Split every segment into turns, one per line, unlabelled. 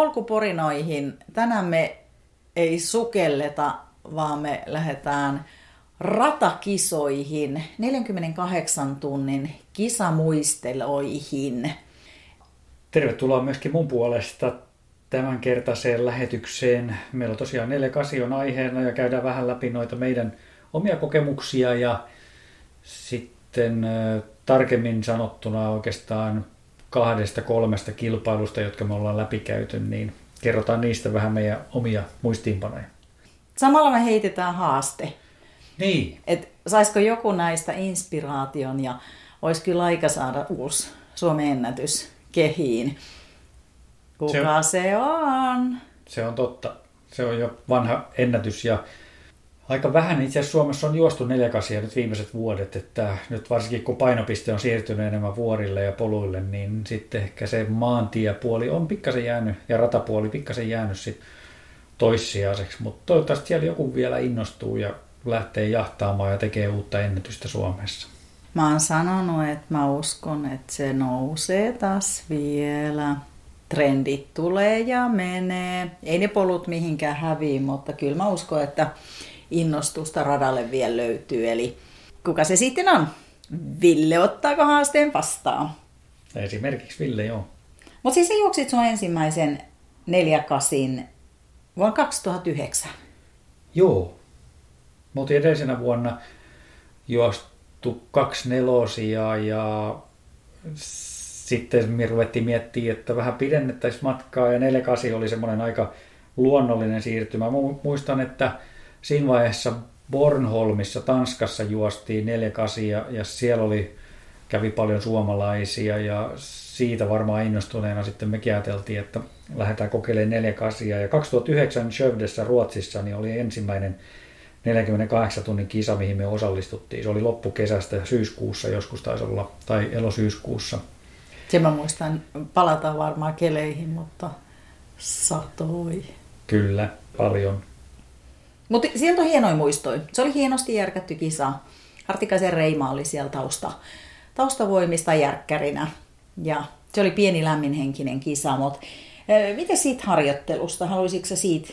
Polkuporinoihin. Tänään me ei sukelleta, vaan me lähdetään ratakisoihin, 48 tunnin kisamuisteloihin.
Tervetuloa myöskin mun puolesta tämänkertaiseen lähetykseen. Meillä on tosiaan 48 on aiheena ja käydään vähän läpi noita meidän omia kokemuksia ja sitten tarkemmin sanottuna oikeastaan kahdesta kolmesta kilpailusta, jotka me ollaan läpikäyty, niin kerrotaan niistä vähän meidän omia muistiinpanoja.
Samalla me heitetään haaste.
Niin.
Et saisiko joku näistä inspiraation ja olisi kyllä aika saada uusi Suomen ennätys kehiin. Kuka se, se on?
Se on totta. Se on jo vanha ennätys ja aika vähän itse asiassa Suomessa on juostu neljäkasia nyt viimeiset vuodet, että nyt varsinkin kun painopiste on siirtynyt enemmän vuorille ja poluille, niin sitten ehkä se maantiepuoli on pikkasen jäänyt ja ratapuoli pikkasen jäänyt sitten toissijaiseksi, mutta toivottavasti siellä joku vielä innostuu ja lähtee jahtaamaan ja tekee uutta ennätystä Suomessa.
Mä oon sanonut, että mä uskon, että se nousee taas vielä. Trendit tulee ja menee. Ei ne polut mihinkään häviä, mutta kyllä mä uskon, että innostusta radalle vielä löytyy. Eli kuka se sitten on? Ville, ottaako haasteen vastaan?
Esimerkiksi Ville, joo.
Mutta siis sä juoksit sun ensimmäisen neljäkasin vuonna 2009.
Joo. Oltiin edellisenä vuonna juostu kaksi nelosia ja sitten me ruvettiin miettimään, että vähän pidennettäisiin matkaa ja 48 oli semmoinen aika luonnollinen siirtymä. Muistan, että siinä vaiheessa Bornholmissa Tanskassa juostiin 48 ja, ja siellä oli, kävi paljon suomalaisia ja siitä varmaan innostuneena sitten me ajateltiin, että lähdetään kokeilemaan 48 ja 2009 Skövdessä Ruotsissa niin oli ensimmäinen 48 tunnin kisa, mihin me osallistuttiin. Se oli loppukesästä syyskuussa joskus taisi olla, tai elosyyskuussa.
Se mä muistan, palataan varmaan keleihin, mutta satoi.
Kyllä, paljon.
Mutta sieltä on hienoja muistoja. Se oli hienosti järkätty kisa. Hartikaisen Reima oli siellä tausta, taustavoimista järkkärinä. Ja se oli pieni lämminhenkinen kisa, mutta miten siitä harjoittelusta? Haluaisitko siitä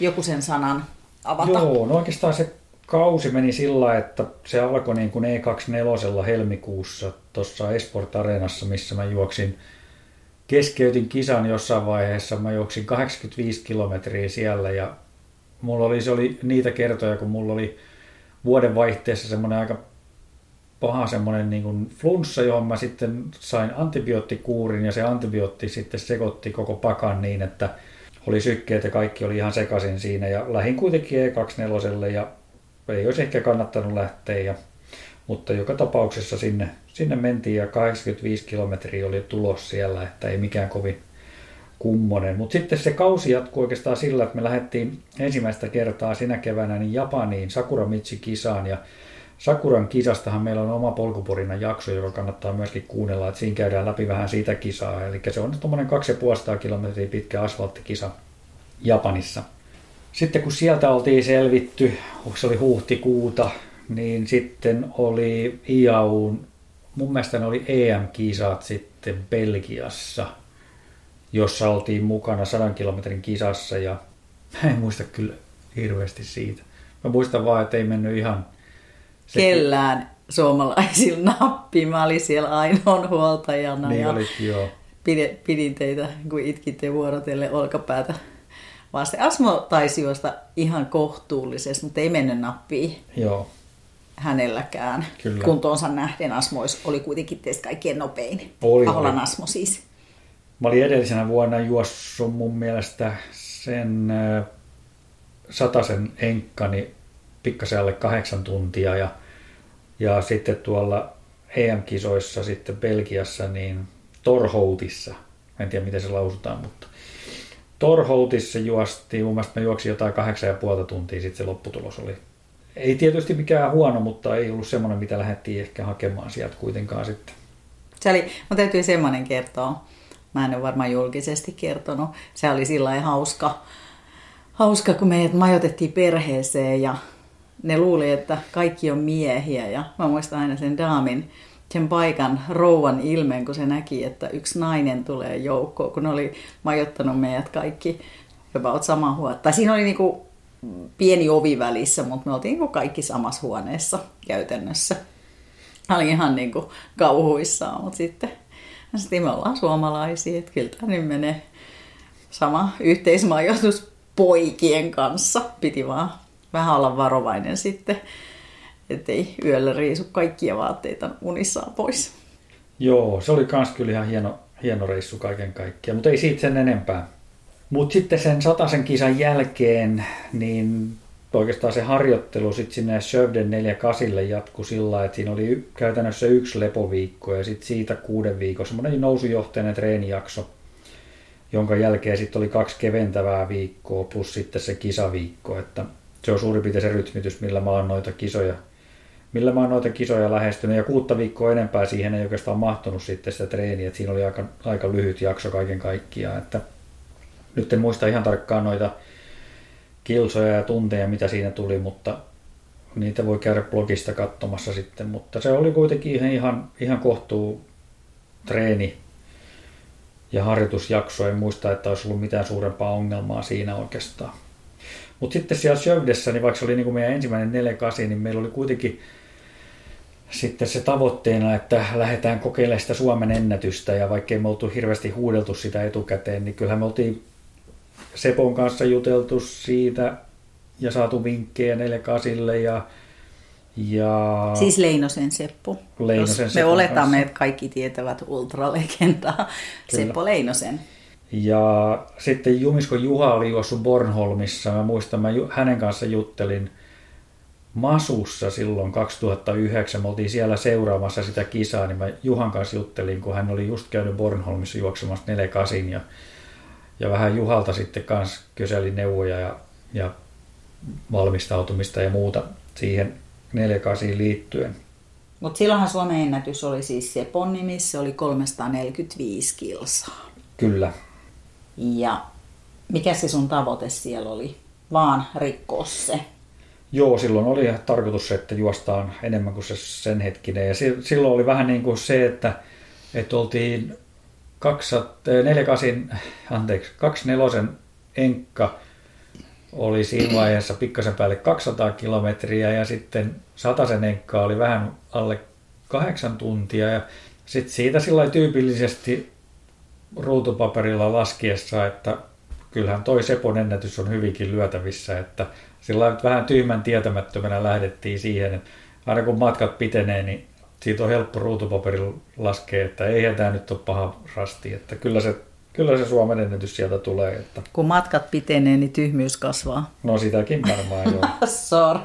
joku sen sanan avata?
Joo, no oikeastaan se kausi meni sillä, että se alkoi niin kuin E24 helmikuussa tuossa Esport Areenassa, missä mä juoksin keskeytin kisan jossain vaiheessa. Mä juoksin 85 kilometriä siellä ja mulla oli, se oli niitä kertoja, kun mulla oli vuoden vaihteessa semmoinen aika paha semmoinen niin kuin flunssa, johon mä sitten sain antibioottikuurin ja se antibiootti sitten sekoitti koko pakan niin, että oli sykkeet ja kaikki oli ihan sekaisin siinä. Ja lähin kuitenkin E24 ja ei olisi ehkä kannattanut lähteä, ja, mutta joka tapauksessa sinne, sinne mentiin ja 85 kilometriä oli tulos siellä, että ei mikään kovin kummonen. Mutta sitten se kausi jatkuu oikeastaan sillä, että me lähdettiin ensimmäistä kertaa sinä keväänä niin Japaniin Sakura-Michi-kisaan ja Sakuran kisastahan meillä on oma polkuporina jakso, joka kannattaa myöskin kuunnella, että siinä käydään läpi vähän siitä kisaa. Eli se on tuommoinen 2500 kilometriä pitkä asfalttikisa Japanissa. Sitten kun sieltä oltiin selvitty, se oli huhtikuuta, niin sitten oli IAUn, mun mielestä ne oli EM-kisat sitten Belgiassa – jossa oltiin mukana 100 kilometrin kisassa ja mä en muista kyllä hirveästi siitä. Mä muistan vaan, että ei mennyt ihan...
Se... Kellään suomalaisilla nappi. Mä olin siellä ainoan huoltajana
niin
ja
olit, joo.
Pidin, pidin teitä, kun itkitte vuorotelle olkapäätä vasten. Asmo taisi juosta ihan kohtuullisesti, mutta ei mennyt nappiin.
Joo.
Hänelläkään.
Kyllä.
Kuntoonsa nähden Asmois oli kuitenkin teistä kaikkien nopein.
Oli,
Aholan
oli.
Asmo siis.
Mä olin edellisenä vuonna juossut mun mielestä sen sataisen enkkani pikkasen alle kahdeksan tuntia ja, ja sitten tuolla EM-kisoissa sitten Belgiassa niin Torhoutissa, en tiedä miten se lausutaan, mutta Torhoutissa juostiin, mun mielestä mä juoksin jotain kahdeksan ja puolta tuntia, sitten se lopputulos oli. Ei tietysti mikään huono, mutta ei ollut semmoinen, mitä lähdettiin ehkä hakemaan sieltä kuitenkaan sitten.
Se oli, mun täytyy semmoinen kertoa, mä en ole varmaan julkisesti kertonut, se oli sillä hauska, hauska, kun meidät majoitettiin perheeseen ja ne luuli, että kaikki on miehiä ja mä muistan aina sen daamin, sen paikan rouvan ilmeen, kun se näki, että yksi nainen tulee joukkoon, kun ne oli majoittanut meidät kaikki jopa sama huone. Tai siinä oli niinku pieni ovi välissä, mutta me oltiin niinku kaikki samassa huoneessa käytännössä. Oli ihan niinku kauhuissaan, mutta sitten, sitten me ollaan suomalaisia, että kyllä tämä nyt menee sama yhteismajoitus poikien kanssa. Piti vaan vähän olla varovainen sitten ettei yöllä riisu kaikkia vaatteita unissaan pois.
Joo, se oli kans kyllä ihan hieno, hieno reissu kaiken kaikkiaan, mutta ei siitä sen enempää. Mutta sitten sen sataisen kisan jälkeen, niin oikeastaan se harjoittelu sitten sinne Sövden 48 jatkui sillä että siinä oli käytännössä yksi lepoviikko ja sitten siitä kuuden viikon semmoinen nousujohteinen treenijakso, jonka jälkeen sitten oli kaksi keventävää viikkoa plus sitten se kisaviikko, että se on suurin piirtein se rytmitys, millä mä oon noita kisoja millä mä oon noita kisoja lähestynyt. Ja kuutta viikkoa enempää siihen ei oikeastaan mahtunut sitten sitä treeniä, että siinä oli aika, aika lyhyt jakso kaiken kaikkiaan, että nyt en muista ihan tarkkaan noita kilsoja ja tunteja, mitä siinä tuli, mutta niitä voi käydä blogista katsomassa sitten, mutta se oli kuitenkin ihan, ihan kohtuu treeni ja harjoitusjakso. En muista, että olisi ollut mitään suurempaa ongelmaa siinä oikeastaan. Mutta sitten siellä Sövdessä, niin vaikka se oli niin kuin meidän ensimmäinen 48, niin meillä oli kuitenkin sitten se tavoitteena, että lähdetään kokeilemaan sitä Suomen ennätystä ja vaikkei me oltu hirveästi huudeltu sitä etukäteen, niin kyllähän me oltiin Sepon kanssa juteltu siitä ja saatu vinkkejä 48 ja ja...
Siis Leinosen Seppo.
Leinosen
me oletamme, kanssa. että kaikki tietävät ultralegendaa Seppo Leinosen.
Ja sitten Jumisko Juha oli juossut Bornholmissa. Mä muistan, mä hänen kanssa juttelin Masussa silloin 2009. Me oltiin siellä seuraamassa sitä kisaa, niin mä Juhan kanssa juttelin, kun hän oli just käynyt Bornholmissa juoksemassa 48 ja, ja vähän Juhalta sitten kanssa kyselin neuvoja ja, ja valmistautumista ja muuta siihen 48 liittyen.
Mutta silloinhan Suomen ennätys oli siis Sepon nimissä, se oli 345 kilsaa.
Kyllä.
Ja mikä se sun tavoite siellä oli? Vaan rikkoa se.
Joo, silloin oli tarkoitus se, että juostaan enemmän kuin se sen hetkinen. Ja silloin oli vähän niin kuin se, että, että oltiin 48, anteeksi, 24 enkka oli siinä vaiheessa pikkasen päälle 200 kilometriä ja sitten sataisen enkka oli vähän alle kahdeksan tuntia. Ja sitten siitä sillä tyypillisesti ruutupaperilla laskiessa, että kyllähän toi Sepon ennätys on hyvinkin lyötävissä, että sillä vähän tyhmän tietämättömänä lähdettiin siihen, että aina kun matkat pitenee, niin siitä on helppo ruutupaperilla laskea, että eihän tämä nyt ole paha rasti, että kyllä se, kyllä se Suomen ennätys sieltä tulee. Että...
Kun matkat pitenee, niin tyhmyys kasvaa.
No sitäkin varmaan joo.
Sorry.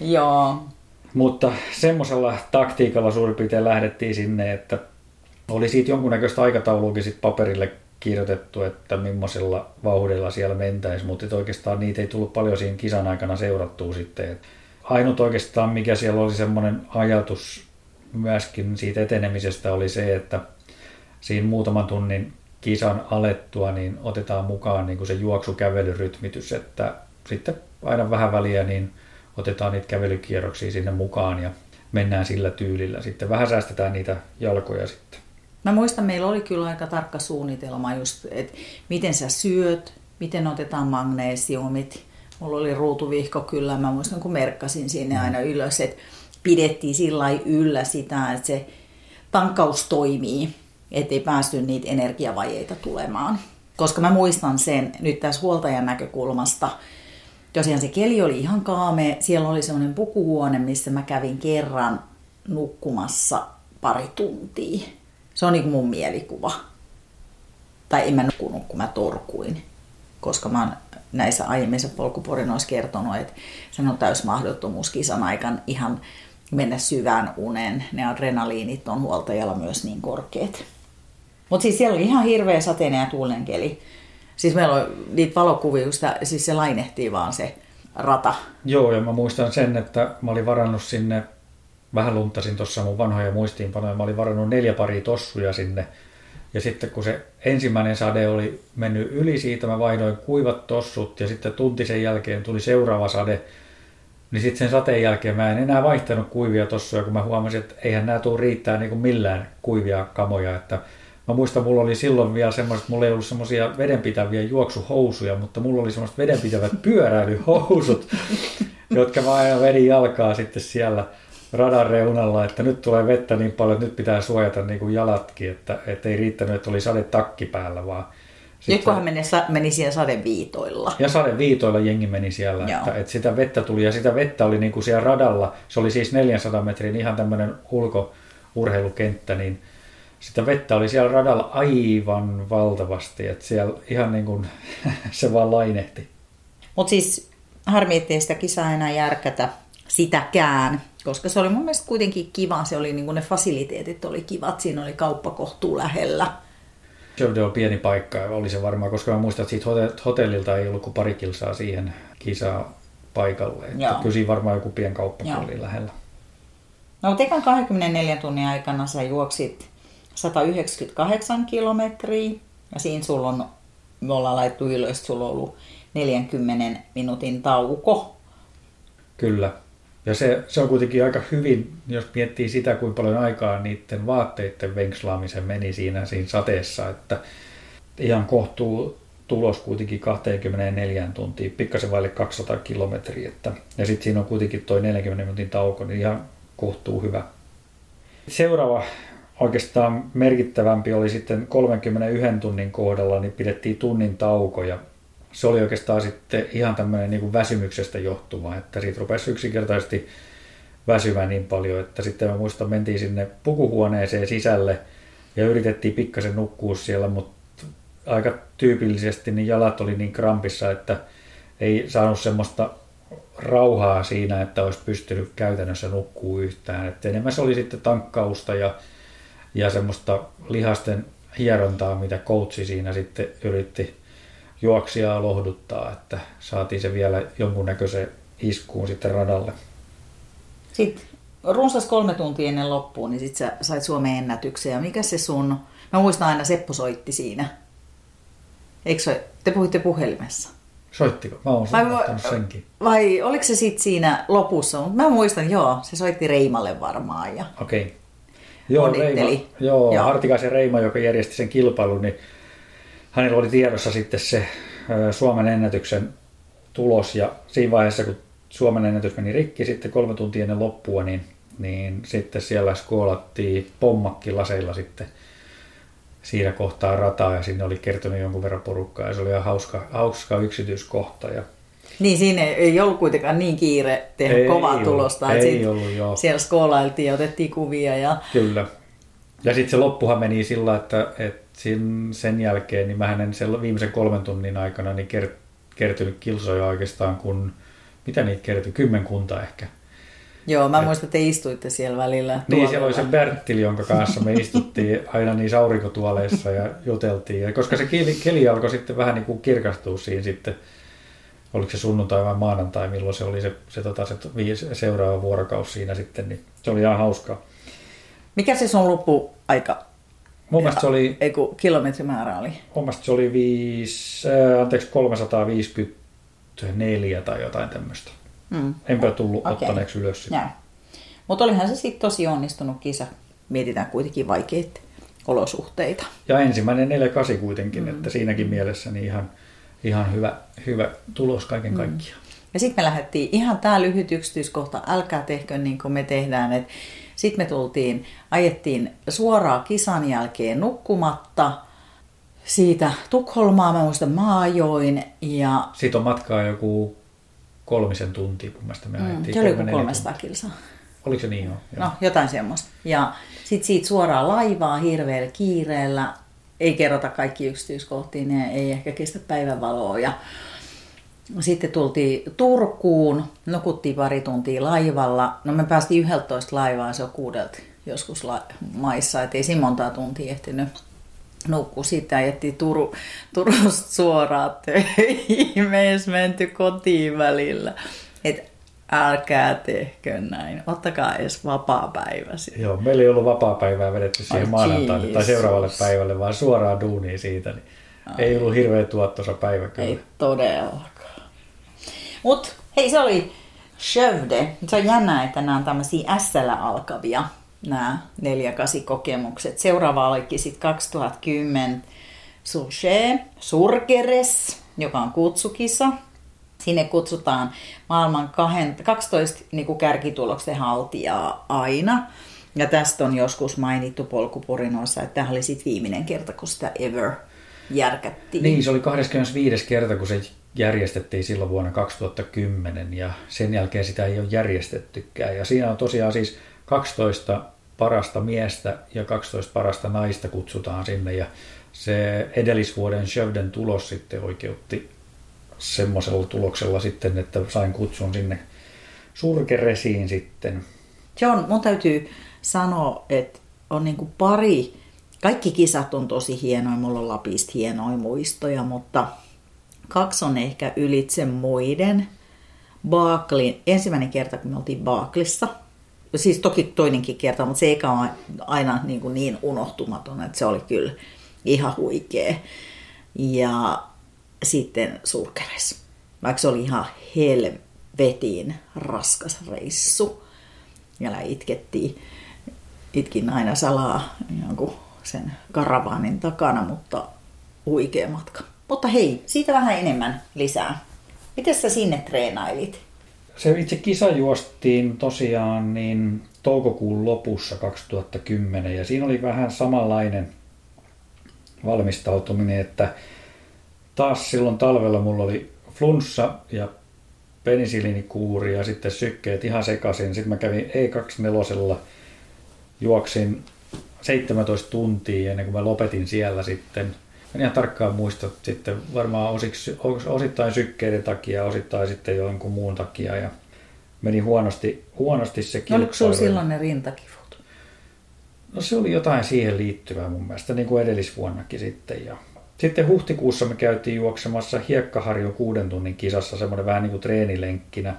joo.
Mutta semmoisella taktiikalla suurin piirtein lähdettiin sinne, että oli siitä jonkunnäköistä aikatauluakin sit paperille kirjoitettu, että millaisella vauhdilla siellä mentäisi, mutta oikeastaan niitä ei tullut paljon siinä kisan aikana seurattua sitten. Ainut oikeastaan, mikä siellä oli semmoinen ajatus myöskin siitä etenemisestä oli se, että siinä muutaman tunnin kisan alettua, niin otetaan mukaan niin kuin se juoksukävelyrytmitys, että sitten aina vähän väliä niin otetaan niitä kävelykierroksia sinne mukaan ja mennään sillä tyylillä. Sitten vähän säästetään niitä jalkoja sitten.
Mä muistan, meillä oli kyllä aika tarkka suunnitelma just, että miten sä syöt, miten otetaan magneesiumit. Mulla oli ruutuvihko kyllä, mä muistan kun merkkasin sinne aina ylös, että pidettiin sillä yllä sitä, että se tankkaus toimii, ettei päästy niitä energiavajeita tulemaan. Koska mä muistan sen nyt tässä huoltajan näkökulmasta, tosiaan se keli oli ihan kaame, siellä oli semmoinen pukuhuone, missä mä kävin kerran nukkumassa pari tuntia se on niin mun mielikuva. Tai en mä nukkunut, kun mä torkuin. Koska mä oon näissä aiemmissa polkuporinoissa kertonut, että se on täys mahdottomuus kisan aikan ihan mennä syvään uneen. Ne adrenaliinit on huoltajalla myös niin korkeat. Mutta siis siellä oli ihan hirveä sateinen ja tuulen keli. Siis meillä on niitä valokuvia, siis se lainehtii vaan se rata.
Joo, ja mä muistan sen, että mä olin varannut sinne, vähän luntasin tuossa mun vanhoja muistiinpanoja, mä olin varannut neljä pari tossuja sinne. Ja sitten kun se ensimmäinen sade oli mennyt yli siitä, mä vaihdoin kuivat tossut ja sitten tunti sen jälkeen tuli seuraava sade. Niin sitten sen sateen jälkeen mä en enää vaihtanut kuivia tossuja, kun mä huomasin, että eihän nämä tule riittää niin kuin millään kuivia kamoja. Että Mä muistan, mulla oli silloin vielä semmoiset, mulla ei ollut semmoisia vedenpitäviä juoksuhousuja, mutta mulla oli semmoiset vedenpitävät pyöräilyhousut, jotka mä aina vedin jalkaa sitten siellä radan reunalla, että nyt tulee vettä niin paljon, että nyt pitää suojata niin kuin jalatkin, että, että ei riittänyt, että oli sade takki päällä, vaan
Jekkohan meni, meni siellä sadeviitoilla.
Ja sadeviitoilla jengi meni siellä, että, että, sitä vettä tuli ja sitä vettä oli niin kuin siellä radalla, se oli siis 400 metrin ihan tämmöinen ulkourheilukenttä, niin sitä vettä oli siellä radalla aivan valtavasti, että siellä ihan niin kuin se vaan lainehti.
Mutta siis harmi, ettei sitä kisaa enää järkätä sitäkään, koska se oli mun mielestä kuitenkin kiva, se oli niin kuin ne fasiliteetit oli kivat, siinä oli kauppa kohtuu lähellä.
Se oli pieni paikka oli se varmaan, koska mä muistan, että siitä hotellilta ei ollut kuin pari kilsaa siihen kisaa paikalle. Että kyllä siinä varmaan joku pienkauppa oli lähellä.
No mutta 24 tunnin aikana sä juoksit 198 kilometriä ja siinä sulla on, me ollaan laittu ylös, sulla on ollut 40 minuutin tauko.
Kyllä. Ja se, se on kuitenkin aika hyvin, jos miettii sitä, kuinka paljon aikaa niiden vaatteiden venkslaamisen meni siinä, siinä sateessa, että ihan kohtuu tulos kuitenkin 24 tuntia, pikkasen vaille 200 kilometriä. Että, ja sitten siinä on kuitenkin tuo 40 minuutin tauko, niin ihan kohtuu hyvä. Seuraava oikeastaan merkittävämpi oli sitten 31 tunnin kohdalla, niin pidettiin tunnin tauko ja se oli oikeastaan sitten ihan tämmöinen niin kuin väsymyksestä johtuva, että siitä rupesi yksinkertaisesti väsymään niin paljon, että sitten mä muistan, mentiin sinne pukuhuoneeseen sisälle ja yritettiin pikkasen nukkua siellä, mutta aika tyypillisesti niin jalat oli niin krampissa, että ei saanut semmoista rauhaa siinä, että olisi pystynyt käytännössä nukkuu yhtään. Että enemmän se oli sitten tankkausta ja ja semmoista lihasten hierontaa, mitä coachi siinä sitten yritti juoksia lohduttaa, että saatiin se vielä jonkunnäköisen iskuun sitten radalle.
Sitten runsas kolme tuntia ennen loppuun, niin sitten sä sait Suomen ennätyksen. Ja mikä se sun... Mä muistan aina, Seppo soitti siinä. Eikö se, te puhuitte puhelimessa?
Soittiko? Mä oon vai, senkin.
Vai oliko se sitten siinä lopussa? Mä muistan, joo, se soitti Reimalle varmaan. Ja...
Okei. Okay. Joo, Reima, joo, joo. Hartikaisen Reima, joka järjesti sen kilpailun, niin hänellä oli tiedossa sitten se Suomen ennätyksen tulos ja siinä vaiheessa, kun Suomen ennätys meni rikki sitten kolme tuntia ennen loppua, niin, niin sitten siellä skoolattiin pommakkilaseilla sitten siinä kohtaa rataa ja sinne oli kertonut jonkun verran porukkaa ja se oli ihan hauska, hauska yksityiskohta ja
niin, siinä ei ollut kuitenkaan niin kiire tehdä ei kovaa ollut, tulosta.
Ei ollut, joo.
Siellä skoolailtiin ja otettiin kuvia. Ja...
Kyllä. Ja sitten se loppuhan meni sillä, että, että sen jälkeen niin mä en sen viimeisen kolmen tunnin aikana niin kert, kertynyt kilsoja oikeastaan, kun mitä niitä kertyi, kymmenkunta ehkä.
Joo, mä muistan, että te istuitte siellä välillä.
Niin, siellä oli se Bertil, jonka kanssa me istuttiin aina niissä aurinkotuoleissa ja juteltiin. Ja koska se keli, keli alkoi sitten vähän niin kuin kirkastua siinä sitten oliko se sunnuntai vai maanantai, milloin se oli se, se, tota, se viisi, seuraava vuorokaus siinä sitten, niin se oli ihan hauskaa.
Mikä se sun loppuaika?
Mun mielestä se oli...
Ei kun kilometrimäärä oli.
Mun mielestä se oli viis, äh, anteeksi, 354 tai jotain tämmöistä. Mm. Enpä tullut okay. ottaneeksi ylös sitä.
Mutta olihan se sitten tosi onnistunut kisa. Mietitään kuitenkin vaikeita olosuhteita.
Ja ensimmäinen 4-8 kuitenkin, mm. että siinäkin mielessä niin ihan ihan hyvä, hyvä tulos kaiken mm. kaikkiaan.
Ja sitten me lähdettiin, ihan tämä lyhyt yksityiskohta, älkää tehkö niin kuin me tehdään, sitten me tultiin, ajettiin suoraan kisan jälkeen nukkumatta siitä Tukholmaa, mä muistan maajoin. Ja...
Siitä on matkaa joku kolmisen tuntia, kun mä me
mm, Se oli joku 300 kilsaa.
Oliko se niin jo?
No, jotain semmoista. Ja sitten siitä suoraan laivaa hirveällä kiireellä ei kerrota kaikki yksityiskohtiin, ne ei ehkä kestä päivänvaloa. Ja sitten tultiin Turkuun, nukuttiin pari tuntia laivalla. No me päästiin 11 laivaan, se on kuudelta joskus la- maissa, et ei siinä montaa tuntia ehtinyt nukkua. Sitten ajettiin Turu, Turusta suoraan töihin. Me ei menty kotiin välillä. Et älkää tehkö näin. Ottakaa edes vapaa päivä.
Joo, meillä ei ollut vapaa päivää vedetty siihen
Ai,
maanantaille tai seuraavalle päivälle, vaan suoraan duuniin siitä. Niin ei ollut hirveän tuottosa päivä kyllä.
Ei todellakaan. Mut hei, se oli Shövde. Se on jännä, että nämä on tämmöisiä s alkavia, nämä 4-8 kokemukset. Seuraava olikin sitten 2010 Suche, Surkeres, joka on kutsukisa. Sinne kutsutaan maailman kahden, 12 niin kuin kärkituloksen haltijaa aina. Ja tästä on joskus mainittu polkupurinoissa, että tämä oli sitten viimeinen kerta, kun sitä ever järkättiin.
Niin, se oli 25. kerta, kun se järjestettiin silloin vuonna 2010 ja sen jälkeen sitä ei ole järjestettykään. Ja siinä on tosiaan siis 12 parasta miestä ja 12 parasta naista kutsutaan sinne ja se edellisvuoden Shövden tulos sitten oikeutti semmoisella tuloksella sitten, että sain kutsun sinne surkeresiin sitten.
John, mun täytyy sanoa, että on niinku pari, kaikki kisat on tosi hienoja, mulla on Lapista hienoja muistoja, mutta kaksi on ehkä ylitse muiden. Baaklin, ensimmäinen kerta, kun me oltiin Baaklissa, siis toki toinenkin kerta, mutta se eikä ole aina niin, kuin niin unohtumaton, että se oli kyllä ihan huikea. Ja sitten Surkeres, vaikka se oli ihan helvetin raskas reissu. Ja itkettiin, itkin aina salaa sen karavaanin takana, mutta huikea matka. Mutta hei, siitä vähän enemmän lisää. Miten sä sinne treenailit?
Se itse kisa juostiin tosiaan niin toukokuun lopussa 2010 ja siinä oli vähän samanlainen valmistautuminen, että taas silloin talvella mulla oli flunssa ja penisiliinikuuri ja sitten sykkeet ihan sekaisin. Sitten mä kävin E24, juoksin 17 tuntia ennen kuin mä lopetin siellä sitten. En ihan tarkkaan muista sitten varmaan osiksi, osittain sykkeiden takia, osittain sitten jonkun muun takia ja meni huonosti, huonosti se
No, oliko
kilpailu.
silloin ne rintakivut?
No se oli jotain siihen liittyvää mun mielestä, niin kuin edellisvuonnakin sitten. Ja sitten huhtikuussa me käytiin juoksemassa Hiekkaharjo kuuden tunnin kisassa, semmoinen vähän niin kuin treenilenkkinä.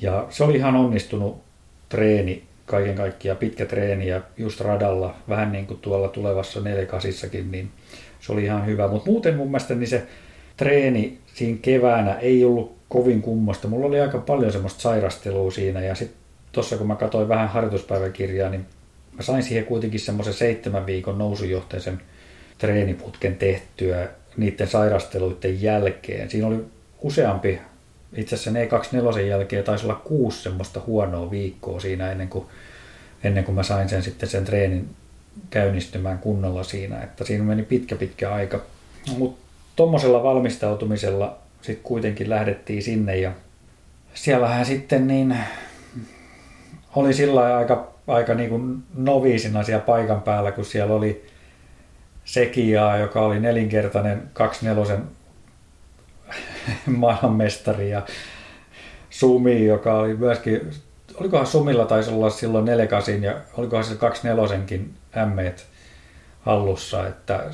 Ja se oli ihan onnistunut treeni kaiken kaikkiaan, pitkä treeni ja just radalla, vähän niin kuin tuolla tulevassa 48 niin se oli ihan hyvä. Mutta muuten mun mielestä niin se treeni siinä keväänä ei ollut kovin kummosta. Mulla oli aika paljon semmoista sairastelua siinä ja sitten tuossa kun mä katsoin vähän harjoituspäiväkirjaa, niin mä sain siihen kuitenkin semmoisen seitsemän viikon nousujohteisen treeniputken tehtyä niiden sairasteluiden jälkeen. Siinä oli useampi, itse asiassa E24 jälkeen taisi olla kuusi semmoista huonoa viikkoa siinä ennen kuin, ennen kuin mä sain sen sitten sen treenin käynnistymään kunnolla siinä, että siinä meni pitkä pitkä aika. Mutta tuommoisella valmistautumisella sitten kuitenkin lähdettiin sinne ja siellähän sitten niin oli sillä aika, aika niin kuin noviisina siellä paikan päällä, kun siellä oli Sekiaa, joka oli nelinkertainen 24 maailmanmestari ja Sumi, joka oli myöskin, olikohan Sumilla taisi olla silloin 48 ja olikohan se 24kin M hallussa, että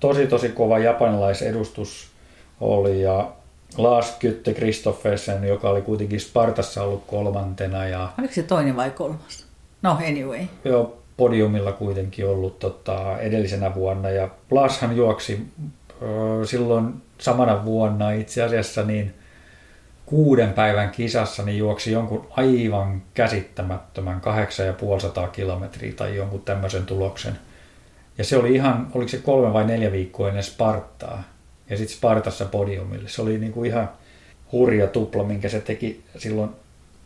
tosi tosi kova japanilaisedustus oli ja Lars Kytte Kristoffersen, joka oli kuitenkin Spartassa ollut kolmantena ja
Oliko se toinen vai kolmas? No anyway.
jo podiumilla kuitenkin ollut tota, edellisenä vuonna ja Blashan juoksi ö, silloin samana vuonna itse asiassa niin kuuden päivän kisassa niin juoksi jonkun aivan käsittämättömän 8500 kilometriä tai jonkun tämmöisen tuloksen. Ja se oli ihan, oliko se kolme vai neljä viikkoa ennen Spartaa. Ja sitten Spartassa podiumille. Se oli niinku ihan hurja tupla, minkä se teki silloin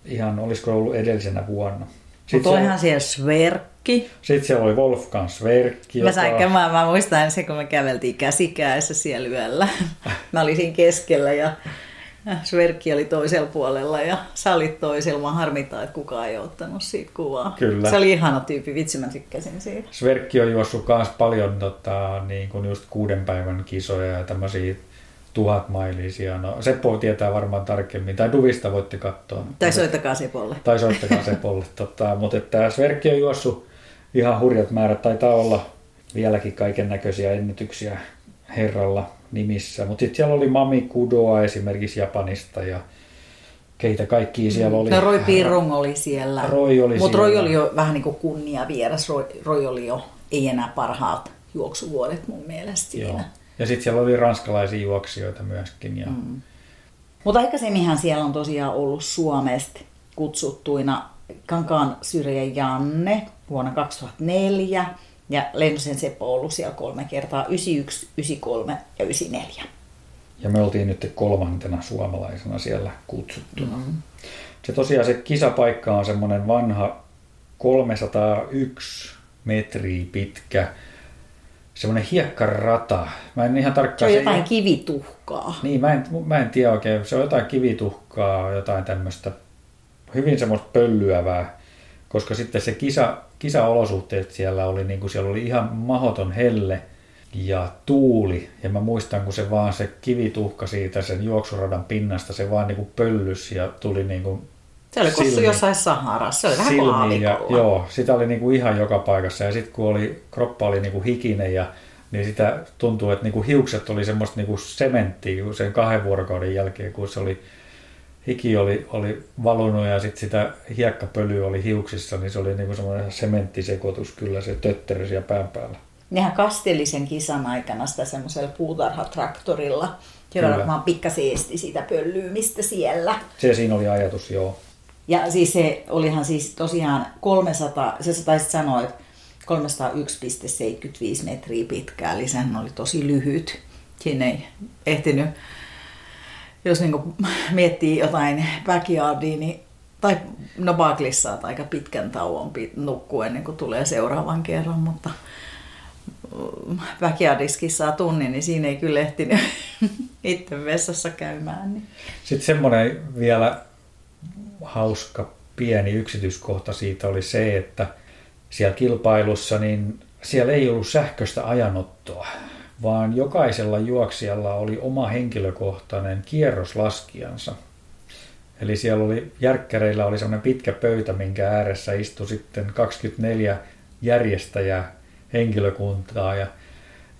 ihan, olisiko ollut edellisenä vuonna.
Mutta olihan siellä Sverkki.
sitten siellä oli Wolfgang Sverkki,
Mä, sain, mä, mä muistan se, kun me käveltiin käsikäessä siellä yöllä. Mä olin siinä keskellä ja Sverkki oli toisella puolella ja sä olit toisella. Mä harmittaa, että kukaan ei ottanut siitä kuvaa.
Kyllä.
Se oli ihana tyyppi, vitsi mä tykkäsin siitä.
Sverkki on juossut myös paljon tota, niin kuin just kuuden päivän kisoja ja tämmöisiä tuhat mailisia. No, Seppo tietää varmaan tarkemmin, tai Duvista voitte katsoa.
Tai soittakaa Sepolle.
Tai soittakaa Sepolle. tota, mutta että Sverkki on juossut ihan hurjat määrät, taitaa olla vieläkin kaiken näköisiä ennätyksiä herralla nimissä. Mutta sitten siellä oli Mami Kudoa esimerkiksi Japanista ja keitä kaikki siellä oli.
No Roy Pirrong oli siellä.
Roy oli
Mutta. Roy oli jo vähän niin kuin kunnia vieras. Roy, Roy oli jo, ei enää parhaat juoksuvuodet mun mielestä siinä.
Joo. Ja sitten siellä oli ranskalaisia juoksijoita myöskin. Ja... Mm.
Mutta aikaisemminhan siellä on tosiaan ollut Suomesta kutsuttuina Kankaan Syrjä Janne vuonna 2004 ja Lennosen Seppo on ollut siellä kolme kertaa, 91, 93 ja 94.
Ja me oltiin nyt kolmantena suomalaisena siellä kutsuttuna. Mm. Se tosiaan se kisapaikka on semmoinen vanha 301 metriä pitkä semmoinen hiekkarata. Mä en ihan
Se
tarkkaan...
on jotain kivituhkaa.
Niin, mä en, mä en tiedä oikein. Se on jotain kivituhkaa, jotain tämmöistä hyvin semmoista pöllyävää, koska sitten se kisa, kisaolosuhteet siellä oli, niin kuin siellä oli ihan mahoton helle ja tuuli. Ja mä muistan, kun se vaan se kivituhka siitä sen juoksuradan pinnasta, se vaan niin kuin pöllys ja tuli niin kuin
Se oli kuin jossain Saharassa, se oli vähän kuin
ja, joo, sitä oli niinku ihan joka paikassa. Ja sitten kun oli, kroppa oli niinku hikinen ja niin sitä tuntuu, että niinku hiukset oli semmoista niinku sementtiä sen kahden vuorokauden jälkeen, kun se oli hiki oli, oli valunut ja sitten sitä hiekkapölyä oli hiuksissa, niin se oli niinku semmoinen sementtisekoitus kyllä se tötterö siellä pään päällä.
Nehän kasteli sen kisan aikana sitä semmoisella puutarhatraktorilla, joka vaan pikkasen esti sitä pöllyymistä siellä.
Se siinä oli ajatus, joo.
Ja siis se olihan siis tosiaan 300, se taisit sanoa, että 301,75 metriä pitkä, eli sehän oli tosi lyhyt. Siinä ei ehtinyt, jos niinku miettii jotain backyardia, niin tai no Barclays saat aika pitkän tauon nukkua ennen kuin tulee seuraavan kerran, mutta mm, backyardiskin saa tunnin, niin siinä ei kyllä ehtinyt itse vessassa käymään. Niin.
Sitten semmoinen vielä hauska pieni yksityiskohta siitä oli se, että siellä kilpailussa niin siellä ei ollut sähköistä ajanottoa, vaan jokaisella juoksijalla oli oma henkilökohtainen kierroslaskijansa. Eli siellä oli järkkäreillä oli semmoinen pitkä pöytä, minkä ääressä istui sitten 24 järjestäjää henkilökuntaa ja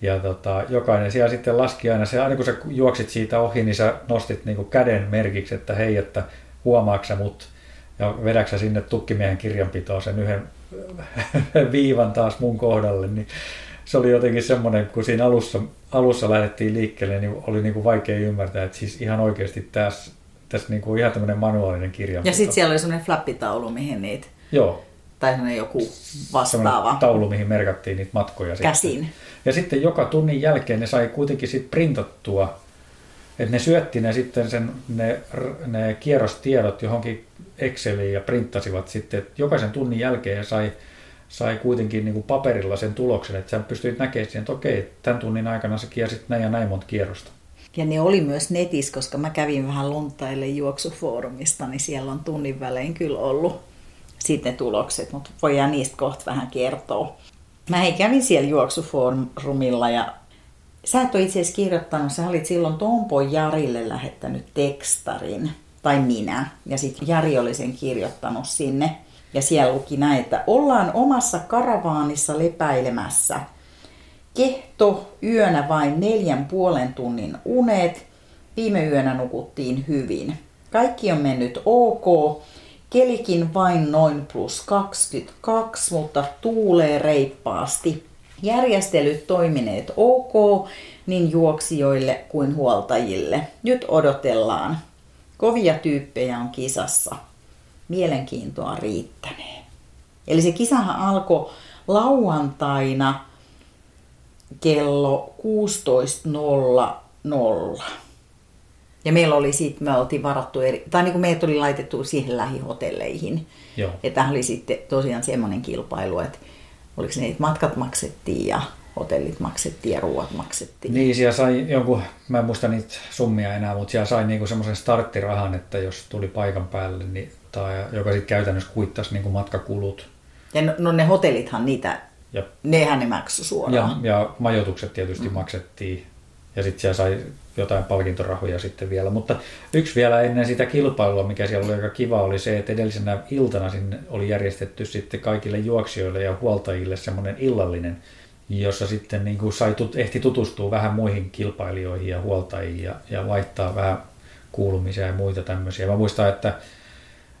ja tota, jokainen siellä sitten laski aina, se, aina kun sä juoksit siitä ohi, niin sä nostit niinku käden merkiksi, että hei, että huomaatko sä mut, ja vedätkö sä sinne tukkimiehen kirjanpitoon sen yhden viivan taas mun kohdalle, niin se oli jotenkin semmoinen, kun siinä alussa, alussa lähdettiin liikkeelle, niin oli niinku vaikea ymmärtää, että siis ihan oikeasti tässä, tässä niinku ihan tämmöinen manuaalinen kirjanpito.
Ja sitten siellä oli semmoinen flappitaulu, mihin niitä,
Joo,
tai semmoinen joku vastaava
taulu, mihin merkattiin niitä matkoja. sitten.
käsin.
Ja sitten joka tunnin jälkeen ne sai kuitenkin sit printattua, että ne syötti ne sitten sen, ne, ne kierrostiedot johonkin Exceliin ja printtasivat sitten, että jokaisen tunnin jälkeen sai, sai kuitenkin niin kuin paperilla sen tuloksen, että sä pystyit näkemään siihen, että okei, tämän tunnin aikana sä kiersit näin ja näin monta kierrosta.
Ja ne oli myös netissä, koska mä kävin vähän luntaille juoksufoorumista, niin siellä on tunnin välein kyllä ollut sitten ne tulokset, mutta voidaan niistä kohta vähän kertoa. Mä hei kävin siellä juoksufoorumilla ja sä et ole itse asiassa kirjoittanut, sä olit silloin Tompo Jarille lähettänyt tekstarin, tai minä, ja sitten Jari oli sen kirjoittanut sinne. Ja siellä luki näin, että ollaan omassa karavaanissa lepäilemässä. Kehto yönä vain neljän puolen tunnin unet. Viime yönä nukuttiin hyvin. Kaikki on mennyt ok. Kelikin vain noin plus 22, mutta tuulee reippaasti. Järjestelyt toimineet ok niin juoksijoille kuin huoltajille. Nyt odotellaan. Kovia tyyppejä on kisassa. Mielenkiintoa riittänee. Eli se kisahan alkoi lauantaina kello 16.00. Ja meillä oli sitten, me oltiin varattu eri, tai niin kuin meidät oli laitettu siihen lähihotelleihin.
Joo.
Ja tämä oli sitten tosiaan semmoinen kilpailu, että oliko ne, että matkat maksettiin ja hotellit maksettiin ja ruoat maksettiin.
Niin, siellä sai jonkun, mä en muista niitä summia enää, mutta siellä sai niinku semmoisen starttirahan, että jos tuli paikan päälle, niin, tai joka sitten käytännössä kuittasi niinku matkakulut.
Ja no, no ne hotellithan niitä,
Ja,
nehän ne maksoi suoraan.
ja, ja majoitukset tietysti mm. maksettiin. Ja sitten siellä sai jotain palkintorahoja sitten vielä. Mutta yksi vielä ennen sitä kilpailua, mikä siellä oli aika kiva, oli se, että edellisenä iltana sinne oli järjestetty sitten kaikille juoksijoille ja huoltajille semmoinen illallinen, jossa sitten niin kuin sai, tut, ehti tutustua vähän muihin kilpailijoihin ja huoltajiin ja, ja vaihtaa vähän kuulumisia ja muita tämmöisiä. Mä muistan, että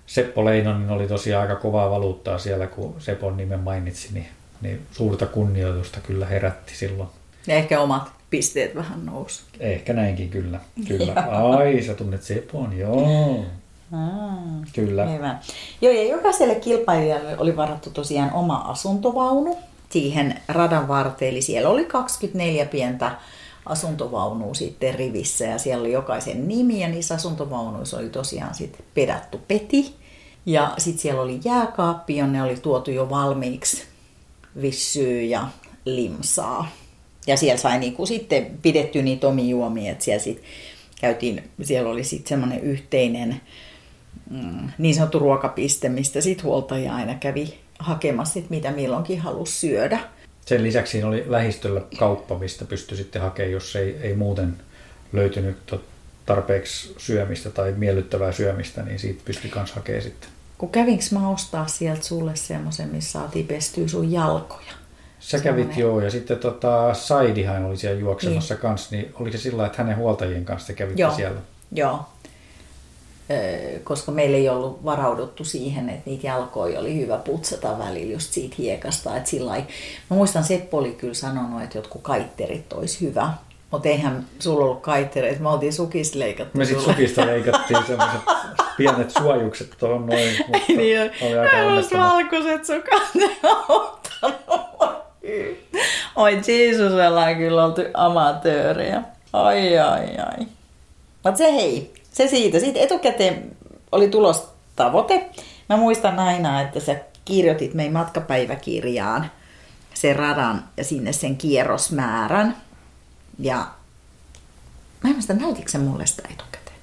Seppo Leinonen oli tosiaan aika kovaa valuuttaa siellä, kun Sepon nimen mainitsi, niin, niin suurta kunnioitusta kyllä herätti silloin.
Ja ehkä omat pisteet vähän nousi.
Ehkä näinkin kyllä. kyllä. Ai, sä tunnet Sepon, joo.
Ah.
Kyllä.
Hyvä. Joo, ja jokaiselle kilpailijalle oli varattu tosiaan oma asuntovaunu siihen radan varteen. Eli siellä oli 24 pientä asuntovaunua sitten rivissä ja siellä oli jokaisen nimi ja niissä asuntovaunuissa oli tosiaan sitten pedattu peti. Ja sitten siellä oli jääkaappi, jonne oli tuotu jo valmiiksi vissyä ja limsaa. Ja siellä sai niinku sitten pidetty niitä omia juomia, että siellä sit käytiin, siellä oli sitten semmoinen yhteinen mm, niin sanottu ruokapiste, mistä sitten huoltaja aina kävi hakemassa, sit mitä milloinkin halusi syödä.
Sen lisäksi siinä oli lähistöllä kauppa, mistä pystyi sitten hakemaan, jos ei, ei muuten löytynyt tarpeeksi syömistä tai miellyttävää syömistä, niin siitä pystyi myös hakemaan sitten.
Kun kävinkö mä ostaa sieltä sulle semmoisen, missä saatiin pestyä sun jalkoja?
Sä kävit
Semmoinen-
joo, ja sitten tota, Saidihan oli siellä juoksemassa niin. kanssa, niin oliko se sillä että hänen huoltajien kanssa te kävitte
Joo.
siellä?
Joo. Koska meillä ei ollut varauduttu siihen, että niitä jalkoja oli hyvä putsata välillä just siitä hiekasta. Että sillä lailla- Mä muistan, Seppo oli kyllä sanonut, että jotkut kaitterit olisi hyvä. Mutta eihän sulla ollut kaittereita, me oltiin sukista leikattu.
Me sitten sukista leikattiin semmoiset pienet suojukset tuohon noin, mutta
Niin,
oli aika onnettomat.
valkoiset sukat ne auttanut. Oi Jeesus, ollaan kyllä oltu amatöörejä. Ai, ai, ai. Mutta se hei, se siitä. Sitten etukäteen oli tulostavoite. Mä muistan aina, että sä kirjoitit meidän matkapäiväkirjaan sen radan ja sinne sen kierrosmäärän. Ja mä en muista, näytitkö sä mulle sitä etukäteen?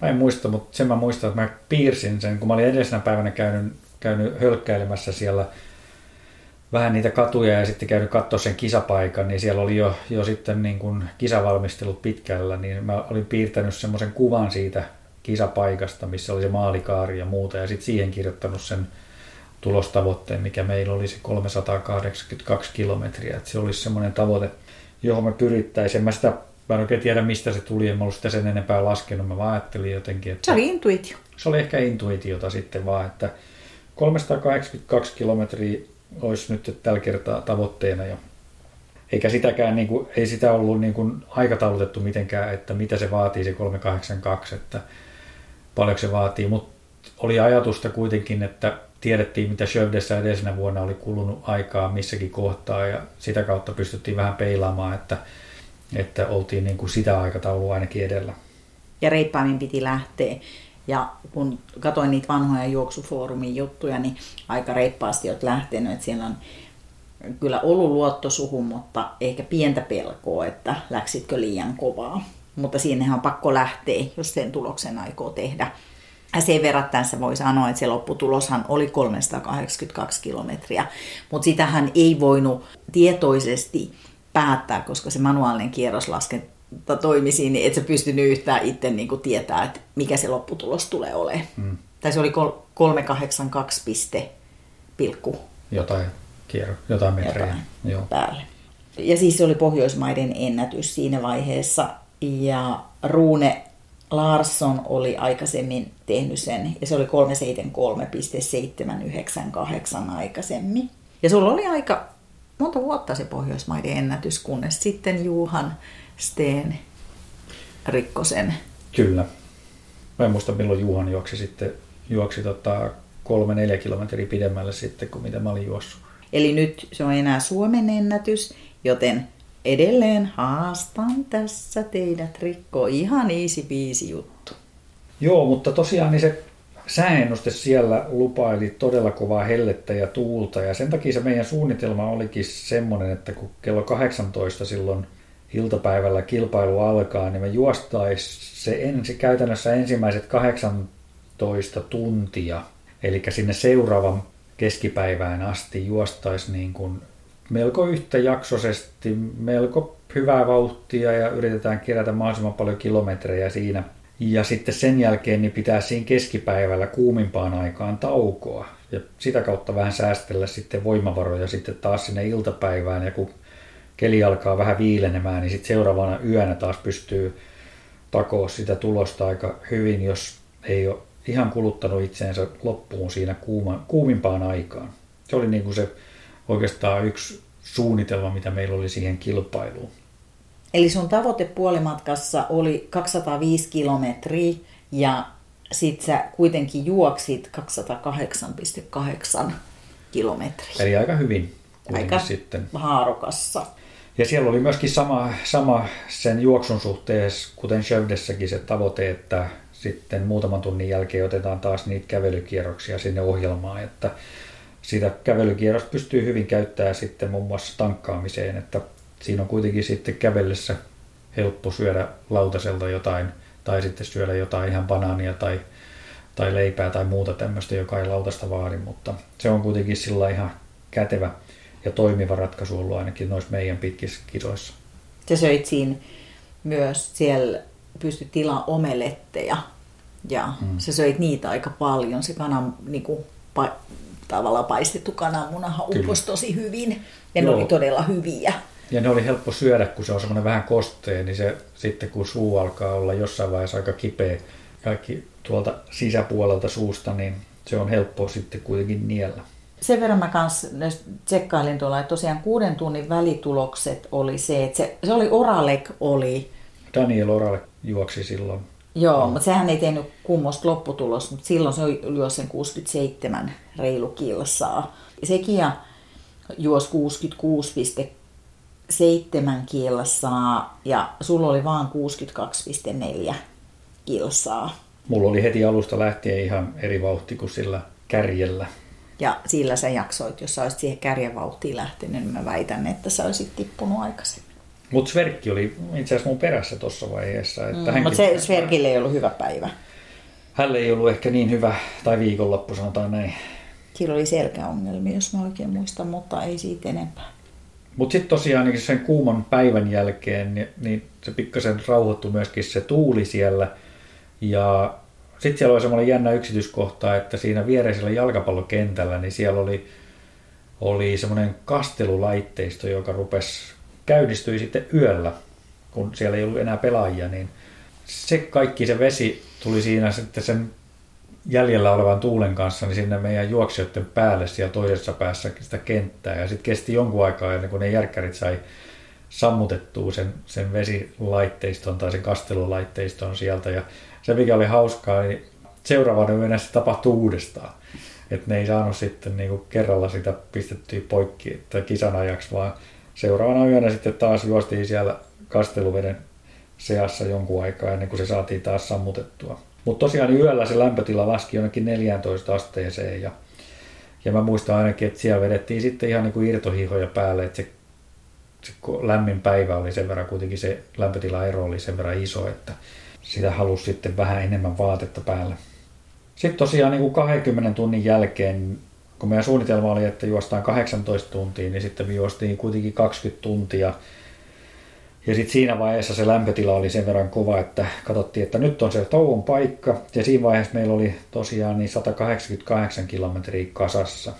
Mä en muista, mutta sen mä muistan, että mä piirsin sen, kun mä olin edellisenä päivänä käynyt, käynyt hölkkäilemässä siellä vähän niitä katuja ja sitten käynyt katsoa sen kisapaikan, niin siellä oli jo, jo sitten niin kuin kisavalmistelut pitkällä, niin mä olin piirtänyt semmoisen kuvan siitä kisapaikasta, missä oli se maalikaari ja muuta, ja sitten siihen kirjoittanut sen tulostavoitteen, mikä meillä oli se 382 kilometriä, että se olisi semmoinen tavoite, johon mä pyrittäisin. En mä sitä, mä en oikein tiedä mistä se tuli, en mä ollut sitä sen enempää laskenut, mä vaan ajattelin jotenkin, että
Se oli intuitio.
se oli ehkä intuitiota sitten vaan, että 382 kilometriä olisi nyt tällä kertaa tavoitteena ja eikä sitäkään, niin kuin, ei sitä ollut niin kuin aikataulutettu mitenkään, että mitä se vaatii se 382, että paljonko se vaatii, mutta oli ajatusta kuitenkin, että tiedettiin mitä Shövdessä edellisenä vuonna oli kulunut aikaa missäkin kohtaa ja sitä kautta pystyttiin vähän peilaamaan, että, että oltiin niin kuin sitä aikataulua ainakin edellä.
ja reippaammin piti lähteä. Ja kun katsoin niitä vanhoja juoksufoorumin juttuja, niin aika reippaasti olet lähtenyt, että siellä on kyllä ollut luotto suhun, mutta ehkä pientä pelkoa, että läksitkö liian kovaa. Mutta siinähän on pakko lähteä, jos sen tuloksen aikoo tehdä. Ja sen verran tässä voi sanoa, että se lopputuloshan oli 382 kilometriä, mutta sitähän ei voinut tietoisesti päättää, koska se manuaalinen kierroslaskenta toimi siinä, niin et sä pystynyt yhtään itse niin kuin tietää, että mikä se lopputulos tulee olemaan. Mm. Tai se oli kol- 382 piste pilkku
Jotain, kierro, jotain metrejä.
jotain
Joo.
päälle. Ja siis se oli Pohjoismaiden ennätys siinä vaiheessa. Ja Ruune Larsson oli aikaisemmin tehnyt sen, ja se oli 373,798 aikaisemmin. Ja sulla oli aika monta vuotta se Pohjoismaiden ennätys, kunnes sitten Juhan Steen Rikkosen.
Kyllä. Mä en muista milloin Juhan juoksi sitten juoksi tota kolme neljä kilometriä pidemmälle sitten kuin mitä mä olin juossut.
Eli nyt se on enää Suomen ennätys, joten edelleen haastan tässä teidät rikko. Ihan easy biisi juttu.
Joo, mutta tosiaan niin se sääennuste siellä lupaili todella kovaa hellettä ja tuulta ja sen takia se meidän suunnitelma olikin semmoinen, että kun kello 18 silloin iltapäivällä kilpailu alkaa, niin me juostais se ensi, käytännössä ensimmäiset 18 tuntia, eli sinne seuraavan keskipäivään asti juostaisi niin kuin melko yhtäjaksoisesti, melko hyvää vauhtia ja yritetään kerätä mahdollisimman paljon kilometrejä siinä. Ja sitten sen jälkeen niin pitää siinä keskipäivällä kuumimpaan aikaan taukoa. Ja sitä kautta vähän säästellä sitten voimavaroja sitten taas sinne iltapäivään. Ja kun keli alkaa vähän viilenemään, niin sitten seuraavana yönä taas pystyy takoa sitä tulosta aika hyvin, jos ei ole ihan kuluttanut itseensä loppuun siinä kuuma, kuumimpaan aikaan. Se oli niin kuin se oikeastaan yksi suunnitelma, mitä meillä oli siihen kilpailuun.
Eli sun tavoite puolimatkassa oli 205 kilometriä ja sit sä kuitenkin juoksit 208,8 kilometriä.
Eli aika hyvin
Aika
sitten.
haarukassa.
Ja siellä oli myöskin sama, sama sen juoksun suhteessa, kuten Shövdessäkin se tavoite, että sitten muutaman tunnin jälkeen otetaan taas niitä kävelykierroksia sinne ohjelmaan, että sitä kävelykierrosta pystyy hyvin käyttämään sitten muun muassa tankkaamiseen, että siinä on kuitenkin sitten kävellessä helppo syödä lautaselta jotain tai sitten syödä jotain ihan banaania tai, tai leipää tai muuta tämmöistä, joka ei lautasta vaadi, mutta se on kuitenkin sillä ihan kätevä ja toimiva ratkaisu ollut ainakin noissa meidän pitkissä kisoissa.
Sä söit siinä myös, siellä pysty tilaa omeletteja ja mm. sä söit niitä aika paljon. Se kanan, niin kuin, pa, tavallaan paistettu kananmunahan upposi tosi hyvin ja Joo. ne oli todella hyviä.
Ja ne oli helppo syödä, kun se on semmoinen vähän kosteen, niin se sitten kun suu alkaa olla jossain vaiheessa aika kipeä kaikki tuolta sisäpuolelta suusta, niin se on helppo sitten kuitenkin niellä
sen verran mä kanssa tsekkailin tuolla, että tosiaan kuuden tunnin välitulokset oli se, että se, se oli Oralek oli.
Daniel Oralek juoksi silloin.
Joo, no. mutta sehän ei tehnyt kummosta lopputulosta, mutta silloin se juosi sen 67 reilu kilsaa. Sekin juosi 66,7 kilsaa ja sulla oli vaan 62,4 kilsaa.
Mulla oli heti alusta lähtien ihan eri vauhti kuin sillä kärjellä.
Ja sillä sä jaksoit, jos sä olisit siihen kärjevauhtiin lähtenyt, niin mä väitän, että sä olisit tippunut aikaisemmin.
Mutta Sverkki oli itse asiassa mun perässä tuossa vaiheessa. Että
mm, mutta se Sverkille ei ollut hyvä päivä.
Hänelle ei ollut ehkä niin hyvä, tai viikonloppu sanotaan näin.
Sillä oli selkäongelmia, jos mä oikein muistan, mutta ei siitä enempää.
Mutta sitten tosiaan niin sen kuuman päivän jälkeen, niin, niin se pikkasen rauhoittui myöskin se tuuli siellä. Ja sitten siellä oli semmoinen jännä yksityiskohta, että siinä viereisellä jalkapallokentällä, niin siellä oli, oli semmoinen kastelulaitteisto, joka rupesi, käynnistyi sitten yöllä, kun siellä ei ollut enää pelaajia, niin se kaikki se vesi tuli siinä sitten sen jäljellä olevan tuulen kanssa niin sinne meidän juoksijoiden päälle siellä toisessa päässä sitä kenttää. Ja sitten kesti jonkun aikaa ennen kuin ne järkkärit sai sammutettua sen, sen vesilaitteiston tai sen kastelulaitteiston sieltä. Ja se mikä oli hauskaa, niin seuraavana yönä se tapahtui uudestaan. Että ne ei saanut sitten niinku kerralla sitä pistettyä poikki että kisan ajaksi, vaan seuraavana yönä sitten taas juostiin siellä kasteluveden seassa jonkun aikaa ennen kuin se saatiin taas sammutettua. Mutta tosiaan yöllä se lämpötila laski jonnekin 14 asteeseen ja, ja mä muistan ainakin, että siellä vedettiin sitten ihan niin kuin irtohihoja päälle, että se, se lämmin päivä oli sen verran kuitenkin se lämpötilaero oli sen verran iso, että sitä halusi sitten vähän enemmän vaatetta päällä. Sitten tosiaan niin kuin 20 tunnin jälkeen, kun meidän suunnitelma oli, että juostaan 18 tuntia, niin sitten me juostiin kuitenkin 20 tuntia. Ja sitten siinä vaiheessa se lämpötila oli sen verran kova, että katsottiin, että nyt on se tauon paikka. Ja siinä vaiheessa meillä oli tosiaan niin 188 kilometriä kasassa.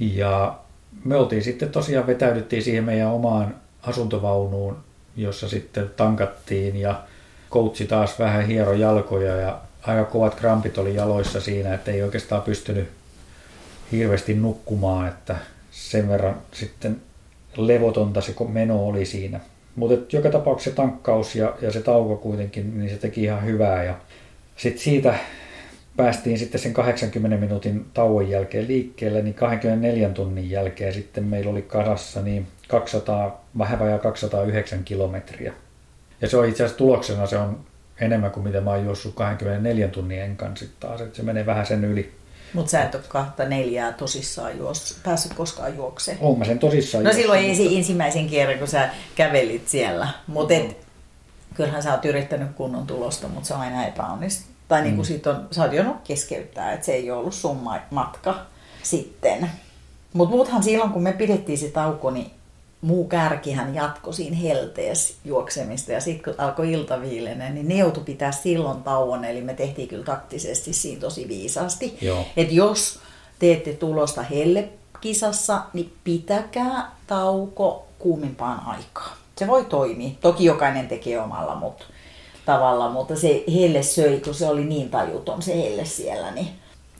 Ja me oltiin sitten tosiaan vetäydyttiin siihen meidän omaan asuntovaunuun, jossa sitten tankattiin ja koutsi taas vähän hiero jalkoja ja aika kovat krampit oli jaloissa siinä, että ei oikeastaan pystynyt hirveästi nukkumaan, että sen verran sitten levotonta se meno oli siinä. Mutta joka tapauksessa tankkaus ja, ja se tauko kuitenkin, niin se teki ihan hyvää. Ja sitten siitä päästiin sitten sen 80 minuutin tauon jälkeen liikkeelle, niin 24 tunnin jälkeen sitten meillä oli kasassa niin 200, vähän vajaa 209 kilometriä. Ja se on itse asiassa tuloksena se on enemmän kuin mitä mä oon juossut 24 tunnin enkan sitten taas, että se menee vähän sen yli.
Mutta sä et ole kahta neljää tosissaan juos, päässyt koskaan juokseen.
Oon mä sen tosissaan
No
juossut,
silloin
mutta-
ensi, ensimmäisen kerran, kun sä kävelit siellä. Mutta kyllähän sä oot yrittänyt kunnon tulosta, mutta se on aina epäonnistunut. Tai niin kuin
Mm.
sit on, sä oot joudunut keskeyttää, että se ei ole ollut sun ma- matka sitten. Mutta muuthan silloin, kun me pidettiin se tauko, niin muu kärkihän jatkoi siinä helteessä juoksemista. Ja sitten kun alkoi ilta viilenee, niin ne joutui pitää silloin tauon. Eli me tehtiin kyllä taktisesti siinä tosi viisaasti. Että jos teette tulosta hellekisassa, niin pitäkää tauko kuumimpaan aikaan. Se voi toimia. Toki jokainen tekee omalla mutta tavalla, mutta se helle söi, kun se oli niin tajuton se helle siellä, niin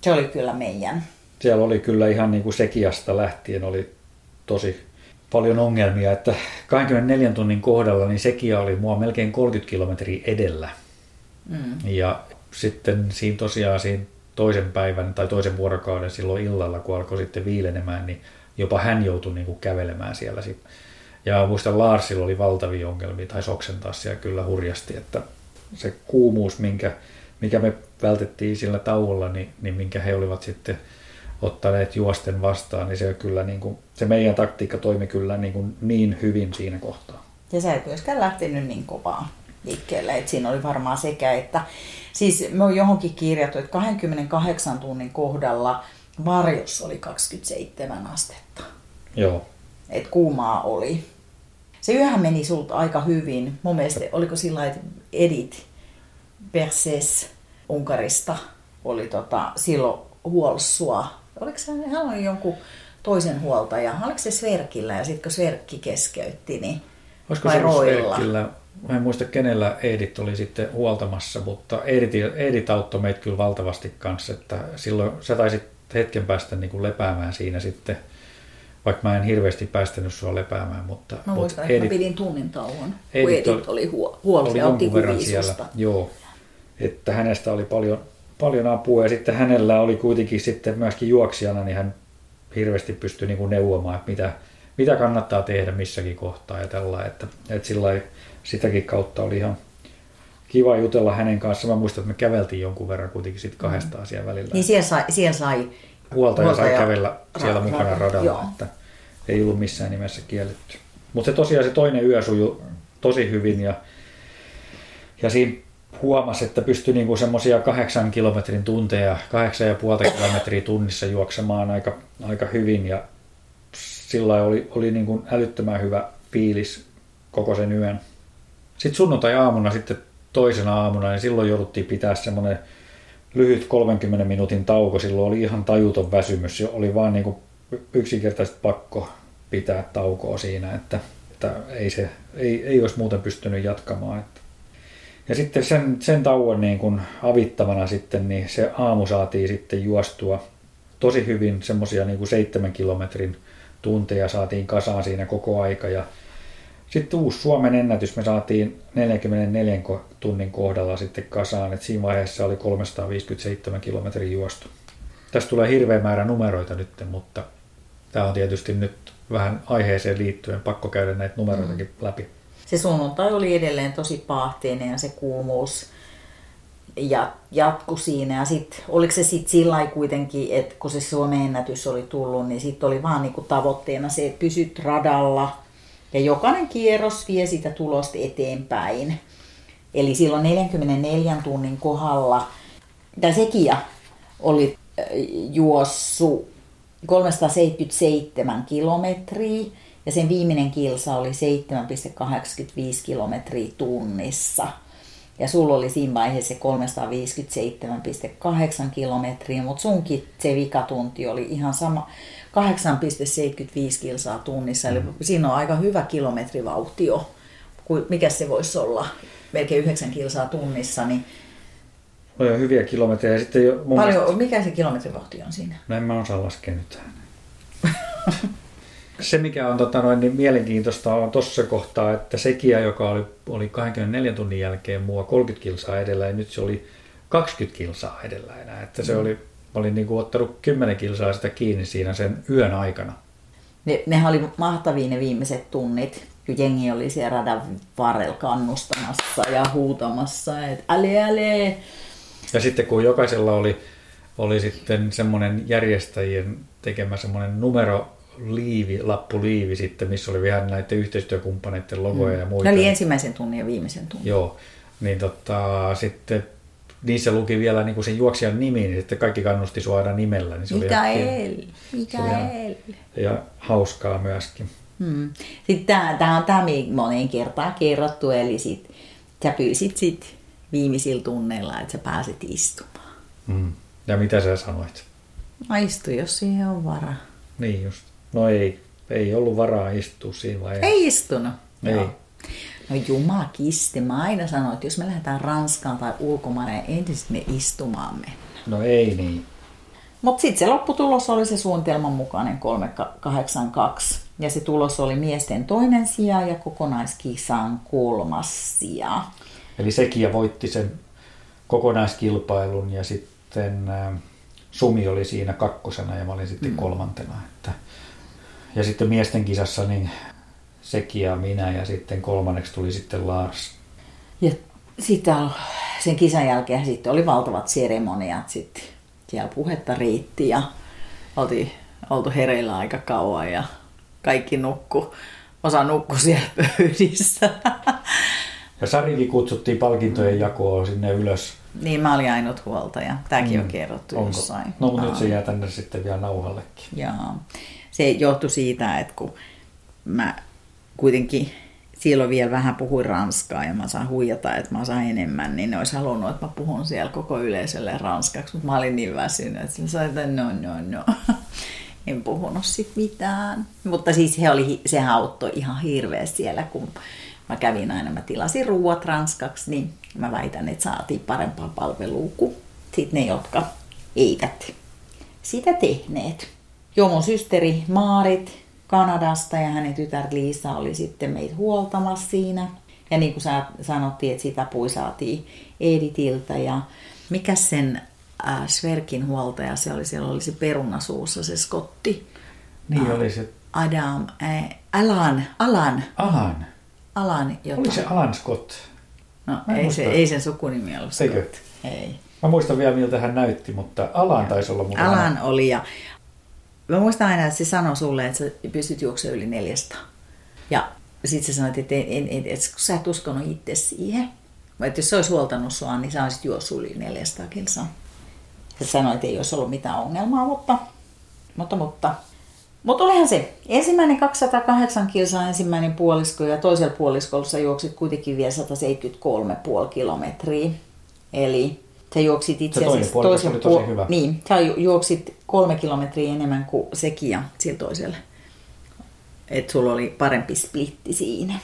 se oli kyllä meidän.
siellä oli kyllä ihan niin kuin Sekiasta lähtien oli tosi paljon ongelmia, että 24 tunnin kohdalla niin Sekia oli mua melkein 30 kilometriä edellä.
Mm.
Ja sitten siinä tosiaan siinä toisen päivän tai toisen vuorokauden silloin illalla, kun alkoi sitten viilenemään, niin jopa hän joutui niin kuin kävelemään siellä. Ja muistan Larsilla oli valtavia ongelmia, tai oksentaa siellä kyllä hurjasti, että se kuumuus, minkä, mikä me vältettiin sillä tauolla, niin, niin minkä he olivat sitten ottaneet juosten vastaan, niin se kyllä niin kuin, se meidän taktiikka toimi kyllä niin, kuin niin hyvin siinä kohtaa.
Ja sä et myöskään lähtenyt niin kovaa liikkeelle, että siinä oli varmaan sekä, että siis me on johonkin kirjattu, että 28 tunnin kohdalla varjossa oli 27 astetta.
Joo,
että kuumaa oli. Se yöhän meni sulta aika hyvin. Mun mielestä oliko sillä että Edith Perses Unkarista oli tota, silloin huolsua. Oliko se, hän oli jonkun toisen huoltaja. Oliko se Sverkillä ja sitten kun Sverkki keskeytti, niin
Olisiko
vai
se
Roilla?
Sverkillä? Mä en muista kenellä Edit oli sitten huoltamassa, mutta Edit, Edit auttoi meitä kyllä valtavasti kanssa, että silloin sä taisit hetken päästä niin kuin lepäämään siinä sitten, vaikka mä en hirveästi päästänyt sua lepäämään, mutta,
Mä muistan,
mutta
että mä pidin tunnin tauon, kun
Edith
Edith oli huo- huolta
oli
ja otti
jonkun verran siellä, joo, että hänestä oli paljon, paljon apua ja sitten hänellä oli kuitenkin sitten myöskin juoksijana, niin hän hirveästi pystyi niin kuin neuvomaan, että mitä, mitä kannattaa tehdä missäkin kohtaa ja tällä, että, että sillä sitäkin kautta oli ihan kiva jutella hänen kanssaan. Mä muistan, että me käveltiin jonkun verran kuitenkin sitten kahdestaan siellä välillä.
Niin siellä sai, siellä sai
Huoltaja sai
huoltaja-
kävellä siellä
ra-
mukana
ra-
radalla,
joo.
että ei ollut missään nimessä kielletty. Mutta se tosiaan se toinen yö sujui tosi hyvin ja, ja siinä huomasi, että pystyi niinku semmoisia kahdeksan kilometrin tunteja, kahdeksan ja puolta kilometriä tunnissa juoksemaan aika, aika hyvin ja sillä oli, oli niinku älyttömän hyvä fiilis koko sen yön. Sitten sunnuntai-aamuna sitten toisena aamuna, niin silloin jouduttiin pitää semmoinen lyhyt 30 minuutin tauko. Silloin oli ihan tajuton väsymys. Oli vaan niin kuin yksinkertaisesti pakko pitää taukoa siinä, että, että ei, se, ei, ei olisi muuten pystynyt jatkamaan. Että. Ja sitten sen, sen tauon niin kuin avittamana sitten, niin se aamu saatiin sitten juostua tosi hyvin, semmoisia niin kuin seitsemän kilometrin tunteja saatiin kasaan siinä koko aika ja sitten uusi Suomen ennätys me saatiin 44 ko- tunnin kohdalla sitten kasaan, että siinä vaiheessa oli 357 kilometrin juostu. Tästä tulee hirveä määrä numeroita nyt, mutta tämä on tietysti nyt vähän aiheeseen liittyen pakko käydä näitä numeroitakin läpi.
Se sunnuntai oli edelleen tosi paahteinen ja se kuumuus ja jatku siinä. Ja sit, oliko se sitten sillä kuitenkin, että kun se Suomen ennätys oli tullut, niin sitten oli vaan niinku tavoitteena se, että pysyt radalla ja jokainen kierros vie sitä tulosta eteenpäin. Eli silloin 44 tunnin kohdalla, tai sekin oli äh, juossu 377 kilometriä ja sen viimeinen kilsa oli 7,85 kilometriä tunnissa. Ja sulla oli siinä vaiheessa se 357,8 kilometriä, mutta sunkin se vikatunti oli ihan sama 8,75 kilsaa tunnissa. Eli siinä on aika hyvä kilometrivauhti jo. Mikä se voisi olla? Melkein 9 kilsaa tunnissa. Niin
jo hyviä kilometrejä ja sitten jo mun mielestä-
paljon, mikä se kilometrivauhti on siinä?
No en mä osaa laskea nyt tähän. Se, mikä on tota, noin, niin mielenkiintoista on tuossa kohtaa, että sekiä, joka oli, oli 24 tunnin jälkeen mua 30 kilsaa edellä, ja nyt se oli 20 kilsaa edellä enää. Että se oli, mä olin niin kuin ottanut 10 kilsaa sitä kiinni siinä sen yön aikana.
Ne, nehän oli mahtavia ne viimeiset tunnit. jengi oli siellä radan varrella kannustamassa ja huutamassa, että äle, äle.
Ja sitten kun jokaisella oli, oli sitten semmoinen järjestäjien tekemä semmoinen numero liivi, lappuliivi sitten, missä oli vähän näiden yhteistyökumppaneiden logoja mm. ja muita.
Ne oli ensimmäisen tunnin ja viimeisen tunnin.
Joo, niin tota, sitten niissä luki vielä niin kuin sen juoksijan nimi, niin sitten kaikki kannusti suora nimellä. Niin se
Mikael, oli Mikael.
Ja hauskaa myöskin.
Hmm. Sitten tämä, on tämä moneen kertaan kerrottu, eli sit, sä pyysit sit viimeisillä tunneilla, että sä pääset istumaan.
Hmm. Ja mitä sä sanoit?
No istu, jos siihen on varaa.
Niin just. No ei, ei ollut varaa istua siinä vaiheessa.
Ei istunut.
Ei.
Joo. No jumakisti, mä aina sanoin, että jos me lähdetään Ranskaan tai ulkomaille, ensin me istumaan mennä.
No ei niin.
Mutta sitten se lopputulos oli se suunnitelman mukainen 382. Ja se tulos oli miesten toinen sija ja kokonaiskisan kolmas sija.
Eli sekin voitti sen kokonaiskilpailun ja sitten äh, Sumi oli siinä kakkosena ja mä olin sitten mm. kolmantena. Että... Ja sitten miesten kisassa niin Seki ja minä ja sitten kolmanneksi tuli sitten Lars.
Ja sitten sen kisan jälkeen sitten oli valtavat seremoniat sitten. Siellä puhetta riitti ja oltiin oltu hereillä aika kauan ja kaikki nukku. Osa nukku siellä pöydissä.
Ja Sarikin kutsuttiin palkintojen jakoon sinne ylös.
Niin, mä olin ainut huoltaja. Tämäkin mm. on kerrottu Onko? jossain.
No, mutta nyt se jää tänne sitten vielä nauhallekin.
Joo. Se johtui siitä, että kun mä kuitenkin silloin vielä vähän puhuin ranskaa ja mä saan huijata, että mä saan enemmän, niin ne olisi halunnut, että mä puhun siellä koko yleisölle ranskaksi, mutta mä olin niin väsynyt, että sillä sai, että no, no, no. en puhunut sit mitään. Mutta siis he oli, se auttoi ihan hirveästi siellä, kun mä kävin aina, mä tilasin ruuat ranskaksi, niin mä väitän, että saatiin parempaa palvelua kuin sit ne, jotka eivät sitä tehneet. Joo, mun systeri Maarit, Kanadasta ja hänen tytär Liisa oli sitten meitä huoltamassa siinä. Ja niin kuin sanottiin, että sitä pui saatiin Editiltä ja mikä sen äh, Sverkin huoltaja se oli, siellä oli se perunasuussa se Skotti.
Niin äh, oli se.
Adam, äh, Alan, Alan.
Alan.
Alan jota.
Oli se Alan Scott.
No ei, se, ei sen sukunimi ollut Scott. Eikö? Ei.
Mä muistan vielä miltä hän näytti, mutta Alan taisi olla mukana.
Alan oli ja Mä muistan aina, että se sanoi sulle, että sä pystyt juoksemaan yli 400. Ja sitten sä sanoit, että, en, en, en, että kun sä et uskonut itse siihen, että jos se olisi huoltanut sua, niin sä olisit juossut yli 400 kilsaa. Sä sanoit, että ei olisi ollut mitään ongelmaa, mutta, mutta, mutta. Mutta olihan se. Ensimmäinen 208 kilsaa ensimmäinen puolisko ja toisella puoliskolla sä juoksit kuitenkin vielä 173,5 kilometriä. Eli Sä juoksit itse asiassa
toisen tosi hyvä.
Niin, sä juoksit kolme kilometriä enemmän kuin sekin ja sillä toiselle. Että sulla oli parempi splitti siinä.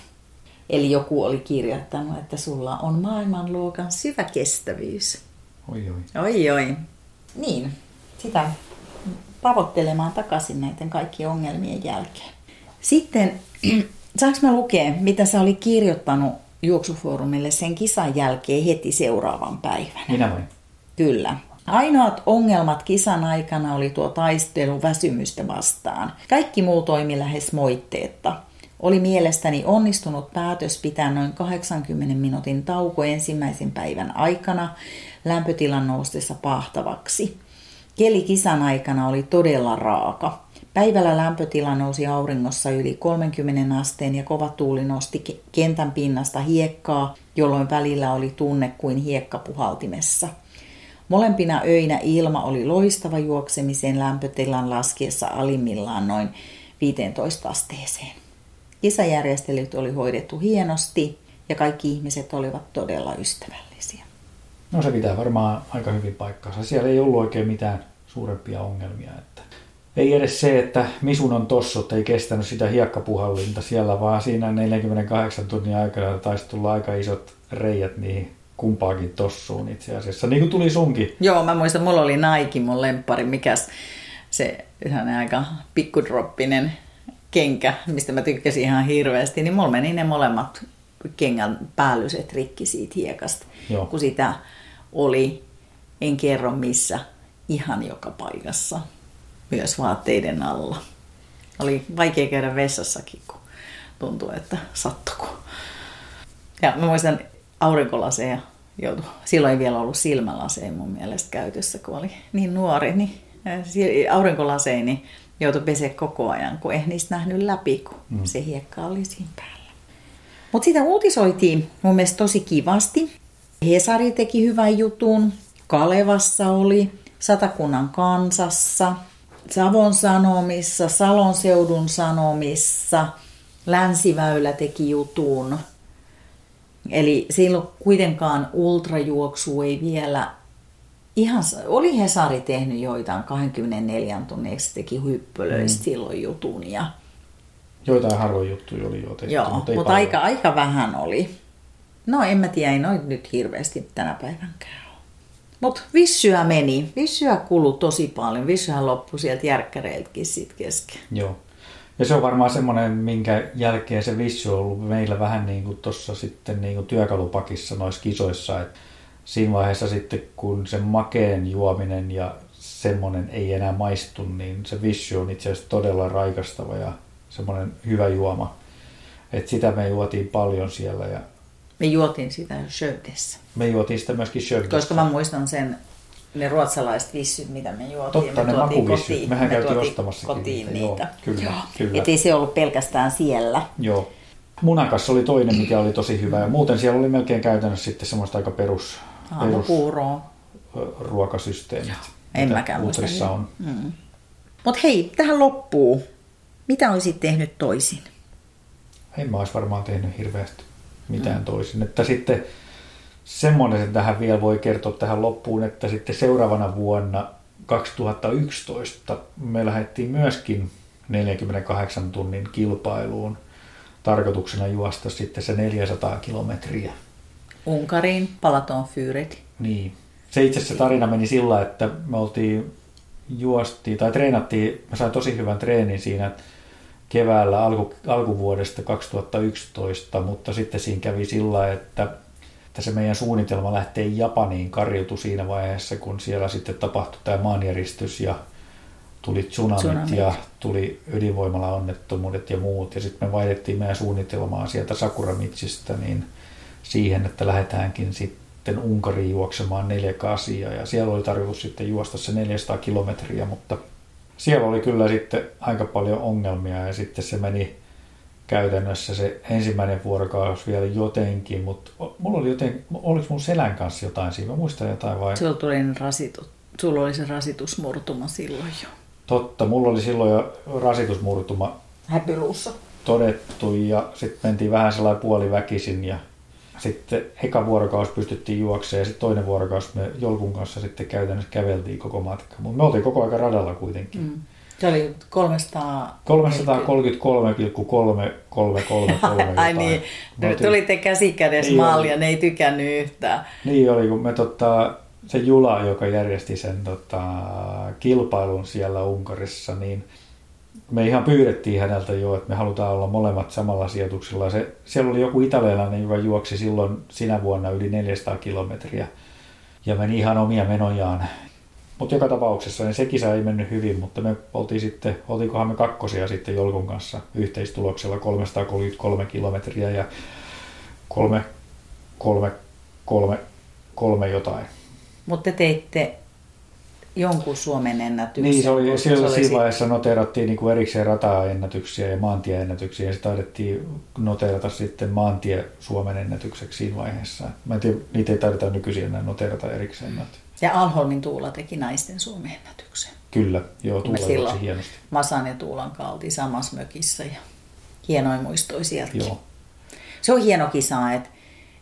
Eli joku oli kirjoittanut, että sulla on maailmanluokan syvä kestävyys.
Oi oi.
Oi oi. Niin, sitä tavoittelemaan takaisin näiden kaikkien ongelmien jälkeen. Sitten, saanko mä lukea, mitä sä oli kirjoittanut juoksufoorumille sen kisan jälkeen heti seuraavan päivänä.
Minä voin.
Kyllä. Ainoat ongelmat kisan aikana oli tuo taistelu väsymystä vastaan. Kaikki muu toimi lähes moitteetta. Oli mielestäni onnistunut päätös pitää noin 80 minuutin tauko ensimmäisen päivän aikana lämpötilan noustessa pahtavaksi. Keli kisan aikana oli todella raaka. Päivällä lämpötila nousi auringossa yli 30 asteen ja kova tuuli nosti kentän pinnasta hiekkaa, jolloin välillä oli tunne kuin hiekkapuhaltimessa. Molempina öinä ilma oli loistava juoksemisen lämpötilan laskiessa alimmillaan noin 15 asteeseen. Kisajärjestelyt oli hoidettu hienosti ja kaikki ihmiset olivat todella ystävällisiä.
No se pitää varmaan aika hyvin paikkansa. Siellä ei ollut oikein mitään suurempia ongelmia. Että ei edes se, että Misun on tossut, ei kestänyt sitä hiekkapuhallinta siellä, vaan siinä 48 tunnin aikana taisi tulla aika isot reijät niihin kumpaakin tossuun itse asiassa. Niin kuin tuli sunkin.
Joo, mä muistan, mulla oli Nike, mun lempari, mikäs se aika pikkudroppinen kenkä, mistä mä tykkäsin ihan hirveästi, niin mulla meni ne molemmat kengän päällyset rikki siitä hiekasta, Joo. kun sitä oli, en kerro missä, ihan joka paikassa myös vaatteiden alla. Oli vaikea käydä vessassakin, kun tuntui, että sattuko. Ja mä muistan aurinkolaseja joutui. Silloin ei vielä ollut silmälaseja mun mielestä käytössä, kun oli niin nuori. Niin aurinkolaseja niin joutui pese koko ajan, kun ei niistä nähnyt läpi, kun mm. se hiekka oli siinä päällä. Mutta sitä uutisoitiin mun mielestä tosi kivasti. Hesari teki hyvän jutun, Kalevassa oli, Satakunnan kansassa, Savon Sanomissa, Salon seudun Sanomissa, Länsiväylä teki jutun. Eli silloin kuitenkaan ultrajuoksu ei vielä ihan, oli Hesari tehnyt joitain 24 tunnin, eikö se teki hyppölöistä mm. silloin jutun. Ja...
Joitain harvoin juttuja oli jo tehty,
Joo, mutta, mutta aika, aika vähän oli. No en mä tiedä, ei noin nyt hirveästi tänä päivänkään mutta vissyä meni. Vissyä kului tosi paljon. Vissyä loppui sieltä järkkäreiltäkin sitten kesken.
Joo. Ja se on varmaan semmoinen, minkä jälkeen se vissy on ollut meillä vähän niin kuin tuossa sitten niin kuin työkalupakissa noissa kisoissa. Et siinä vaiheessa sitten, kun se makeen juominen ja semmoinen ei enää maistu, niin se vissy on itse asiassa todella raikastava ja semmoinen hyvä juoma. Et sitä me juotiin paljon siellä ja
me juotiin sitä Schödessä.
Me juotiin sitä myöskin Schödessä.
Koska mä muistan sen, ne ruotsalaiset vissyt, mitä me juotiin.
Totta,
me
ne kotiin. Mehän me käytiin ostamassa
kotiin niitä. Joo,
kyllä, Joo. kyllä.
Et ei se ollut pelkästään siellä.
Joo. Munakas oli toinen, mikä oli tosi hyvä. Ja muuten siellä oli melkein käytännössä sitten semmoista aika perus, perus ruokasysteemit.
En mäkään muista. on. Mm. Mutta hei, tähän loppuu. Mitä olisit tehnyt toisin?
En mä olisi varmaan tehnyt hirveästi mitään mm. toisin. Että sitten semmoinen, että tähän vielä voi kertoa tähän loppuun, että sitten seuraavana vuonna 2011 me lähdettiin myöskin 48 tunnin kilpailuun tarkoituksena juosta sitten se 400 kilometriä.
Unkariin, Palaton Fyret.
Niin. Se itse asiassa tarina meni sillä, että me oltiin juostiin tai treenattiin, mä sain tosi hyvän treenin siinä, keväällä alku, alkuvuodesta 2011, mutta sitten siinä kävi sillä, että, että se meidän suunnitelma lähtee Japaniin karjutui siinä vaiheessa, kun siellä sitten tapahtui tämä maanjäristys ja tuli tsunamit, tsunamit. ja tuli ydinvoimala-onnettomuudet ja muut. Ja sitten me vaihdettiin meidän suunnitelmaa sieltä Sakuramitsista niin siihen, että lähdetäänkin sitten Unkariin juoksemaan 4 ja siellä oli tarkoitus sitten juosta se 400 kilometriä, mutta – siellä oli kyllä sitten aika paljon ongelmia ja sitten se meni käytännössä se ensimmäinen vuorokausi vielä jotenkin, mutta mulla oli joten, oliko mun selän kanssa jotain siinä, mä muistan jotain vai?
Sulla, tuli rasitu, sulla oli se rasitusmurtuma silloin jo.
Totta, mulla oli silloin jo rasitusmurtuma
Häpyluussa.
todettu ja sitten mentiin vähän sellainen puoliväkisin ja sitten eka vuorokausi pystyttiin juoksemaan ja sitten toinen vuorokausi me Jolkun kanssa sitten käytännössä käveltiin koko matka. Mutta me oltiin koko ajan radalla kuitenkin. Mm.
Se oli 300...
333,333
Ai niin, nyt tulitte käsikädessä niin maali ja ne ei tykännyt yhtään.
Niin oli, kun me tota, se Jula, joka järjesti sen tota, kilpailun siellä Unkarissa, niin me ihan pyydettiin häneltä jo, että me halutaan olla molemmat samalla sijoituksella. Se, siellä oli joku italialainen, joka juoksi silloin sinä vuonna yli 400 kilometriä ja meni ihan omia menojaan. Mutta joka tapauksessa niin se kisa ei mennyt hyvin, mutta me oltiin sitten, oltiinkohan me kakkosia sitten Jolkun kanssa yhteistuloksella 333 kilometriä ja kolme, kolme, kolme, kolme jotain.
Mutta te teitte jonkun Suomen ennätyksen.
Niin, se oli, se siinä vaiheessa noterattiin niin kuin erikseen rataennätyksiä ja maantieennätyksiä ja sitten taidettiin noterata sitten maantie Suomen ennätykseksi siinä vaiheessa. Mä en tiedä, niitä ei taideta nykyisin enää noterata erikseen.
Ja Alholmin Tuula teki naisten Suomen ennätyksen.
Kyllä, joo, Tuula juoksi hienosti.
Masan ja Tuulan kalti samassa mökissä ja hienoin muistoi sieltäkin. Joo. Se on hieno kisa, että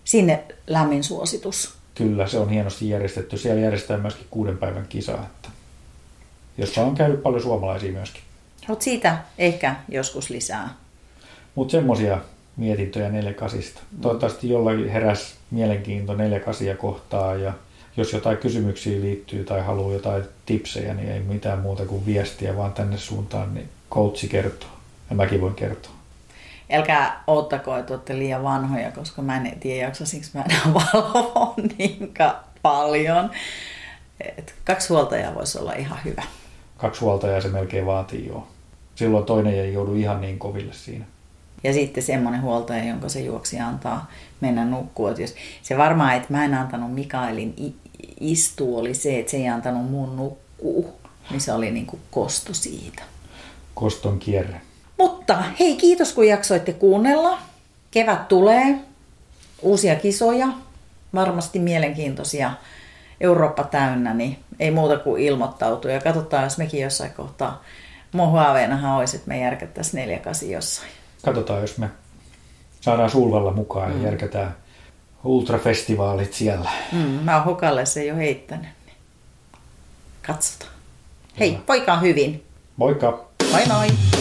sinne lämmin suositus
Kyllä, se on hienosti järjestetty. Siellä järjestetään myöskin kuuden päivän kisa, että, jossa on käynyt paljon suomalaisia myöskin.
Mutta siitä ehkä joskus lisää.
Mutta semmoisia mietintöjä 48. Mm. Toivottavasti jollain heräs mielenkiinto 48 kohtaa ja jos jotain kysymyksiä liittyy tai haluaa jotain tipsejä, niin ei mitään muuta kuin viestiä vaan tänne suuntaan, niin coachi kertoo ja mäkin voin kertoa.
Älkää oottako, että olette liian vanhoja, koska mä en tiedä jaksasinko mä enää valvoa niin paljon. Et kaksi huoltajaa voisi olla ihan hyvä.
Kaksi huoltajaa se melkein vaatii jo. Silloin toinen ei joudu ihan niin koville siinä.
Ja sitten semmoinen huoltaja, jonka se juoksi antaa mennä nukkua. Jos se varmaan, että mä en antanut Mikaelin istua, oli se, että se ei antanut mun nukkuu. Niin se oli niin kuin kosto siitä.
Koston kierre.
Mutta hei, kiitos kun jaksoitte kuunnella. Kevät tulee, uusia kisoja, varmasti mielenkiintoisia. Eurooppa täynnä, niin ei muuta kuin ilmoittautua. Ja katsotaan, jos mekin jossain kohtaa Mohuaveenahan olisi, että me järkättäisiin neljäkasi jossain.
Katsotaan, jos me saadaan Sulvalla mukaan mm. ja järkätään ultrafestivaalit siellä.
Mm, mä oon Hokalle se jo heittänyt. Niin katsotaan. Hei, poika hyvin.
Moikka!
Moi moi!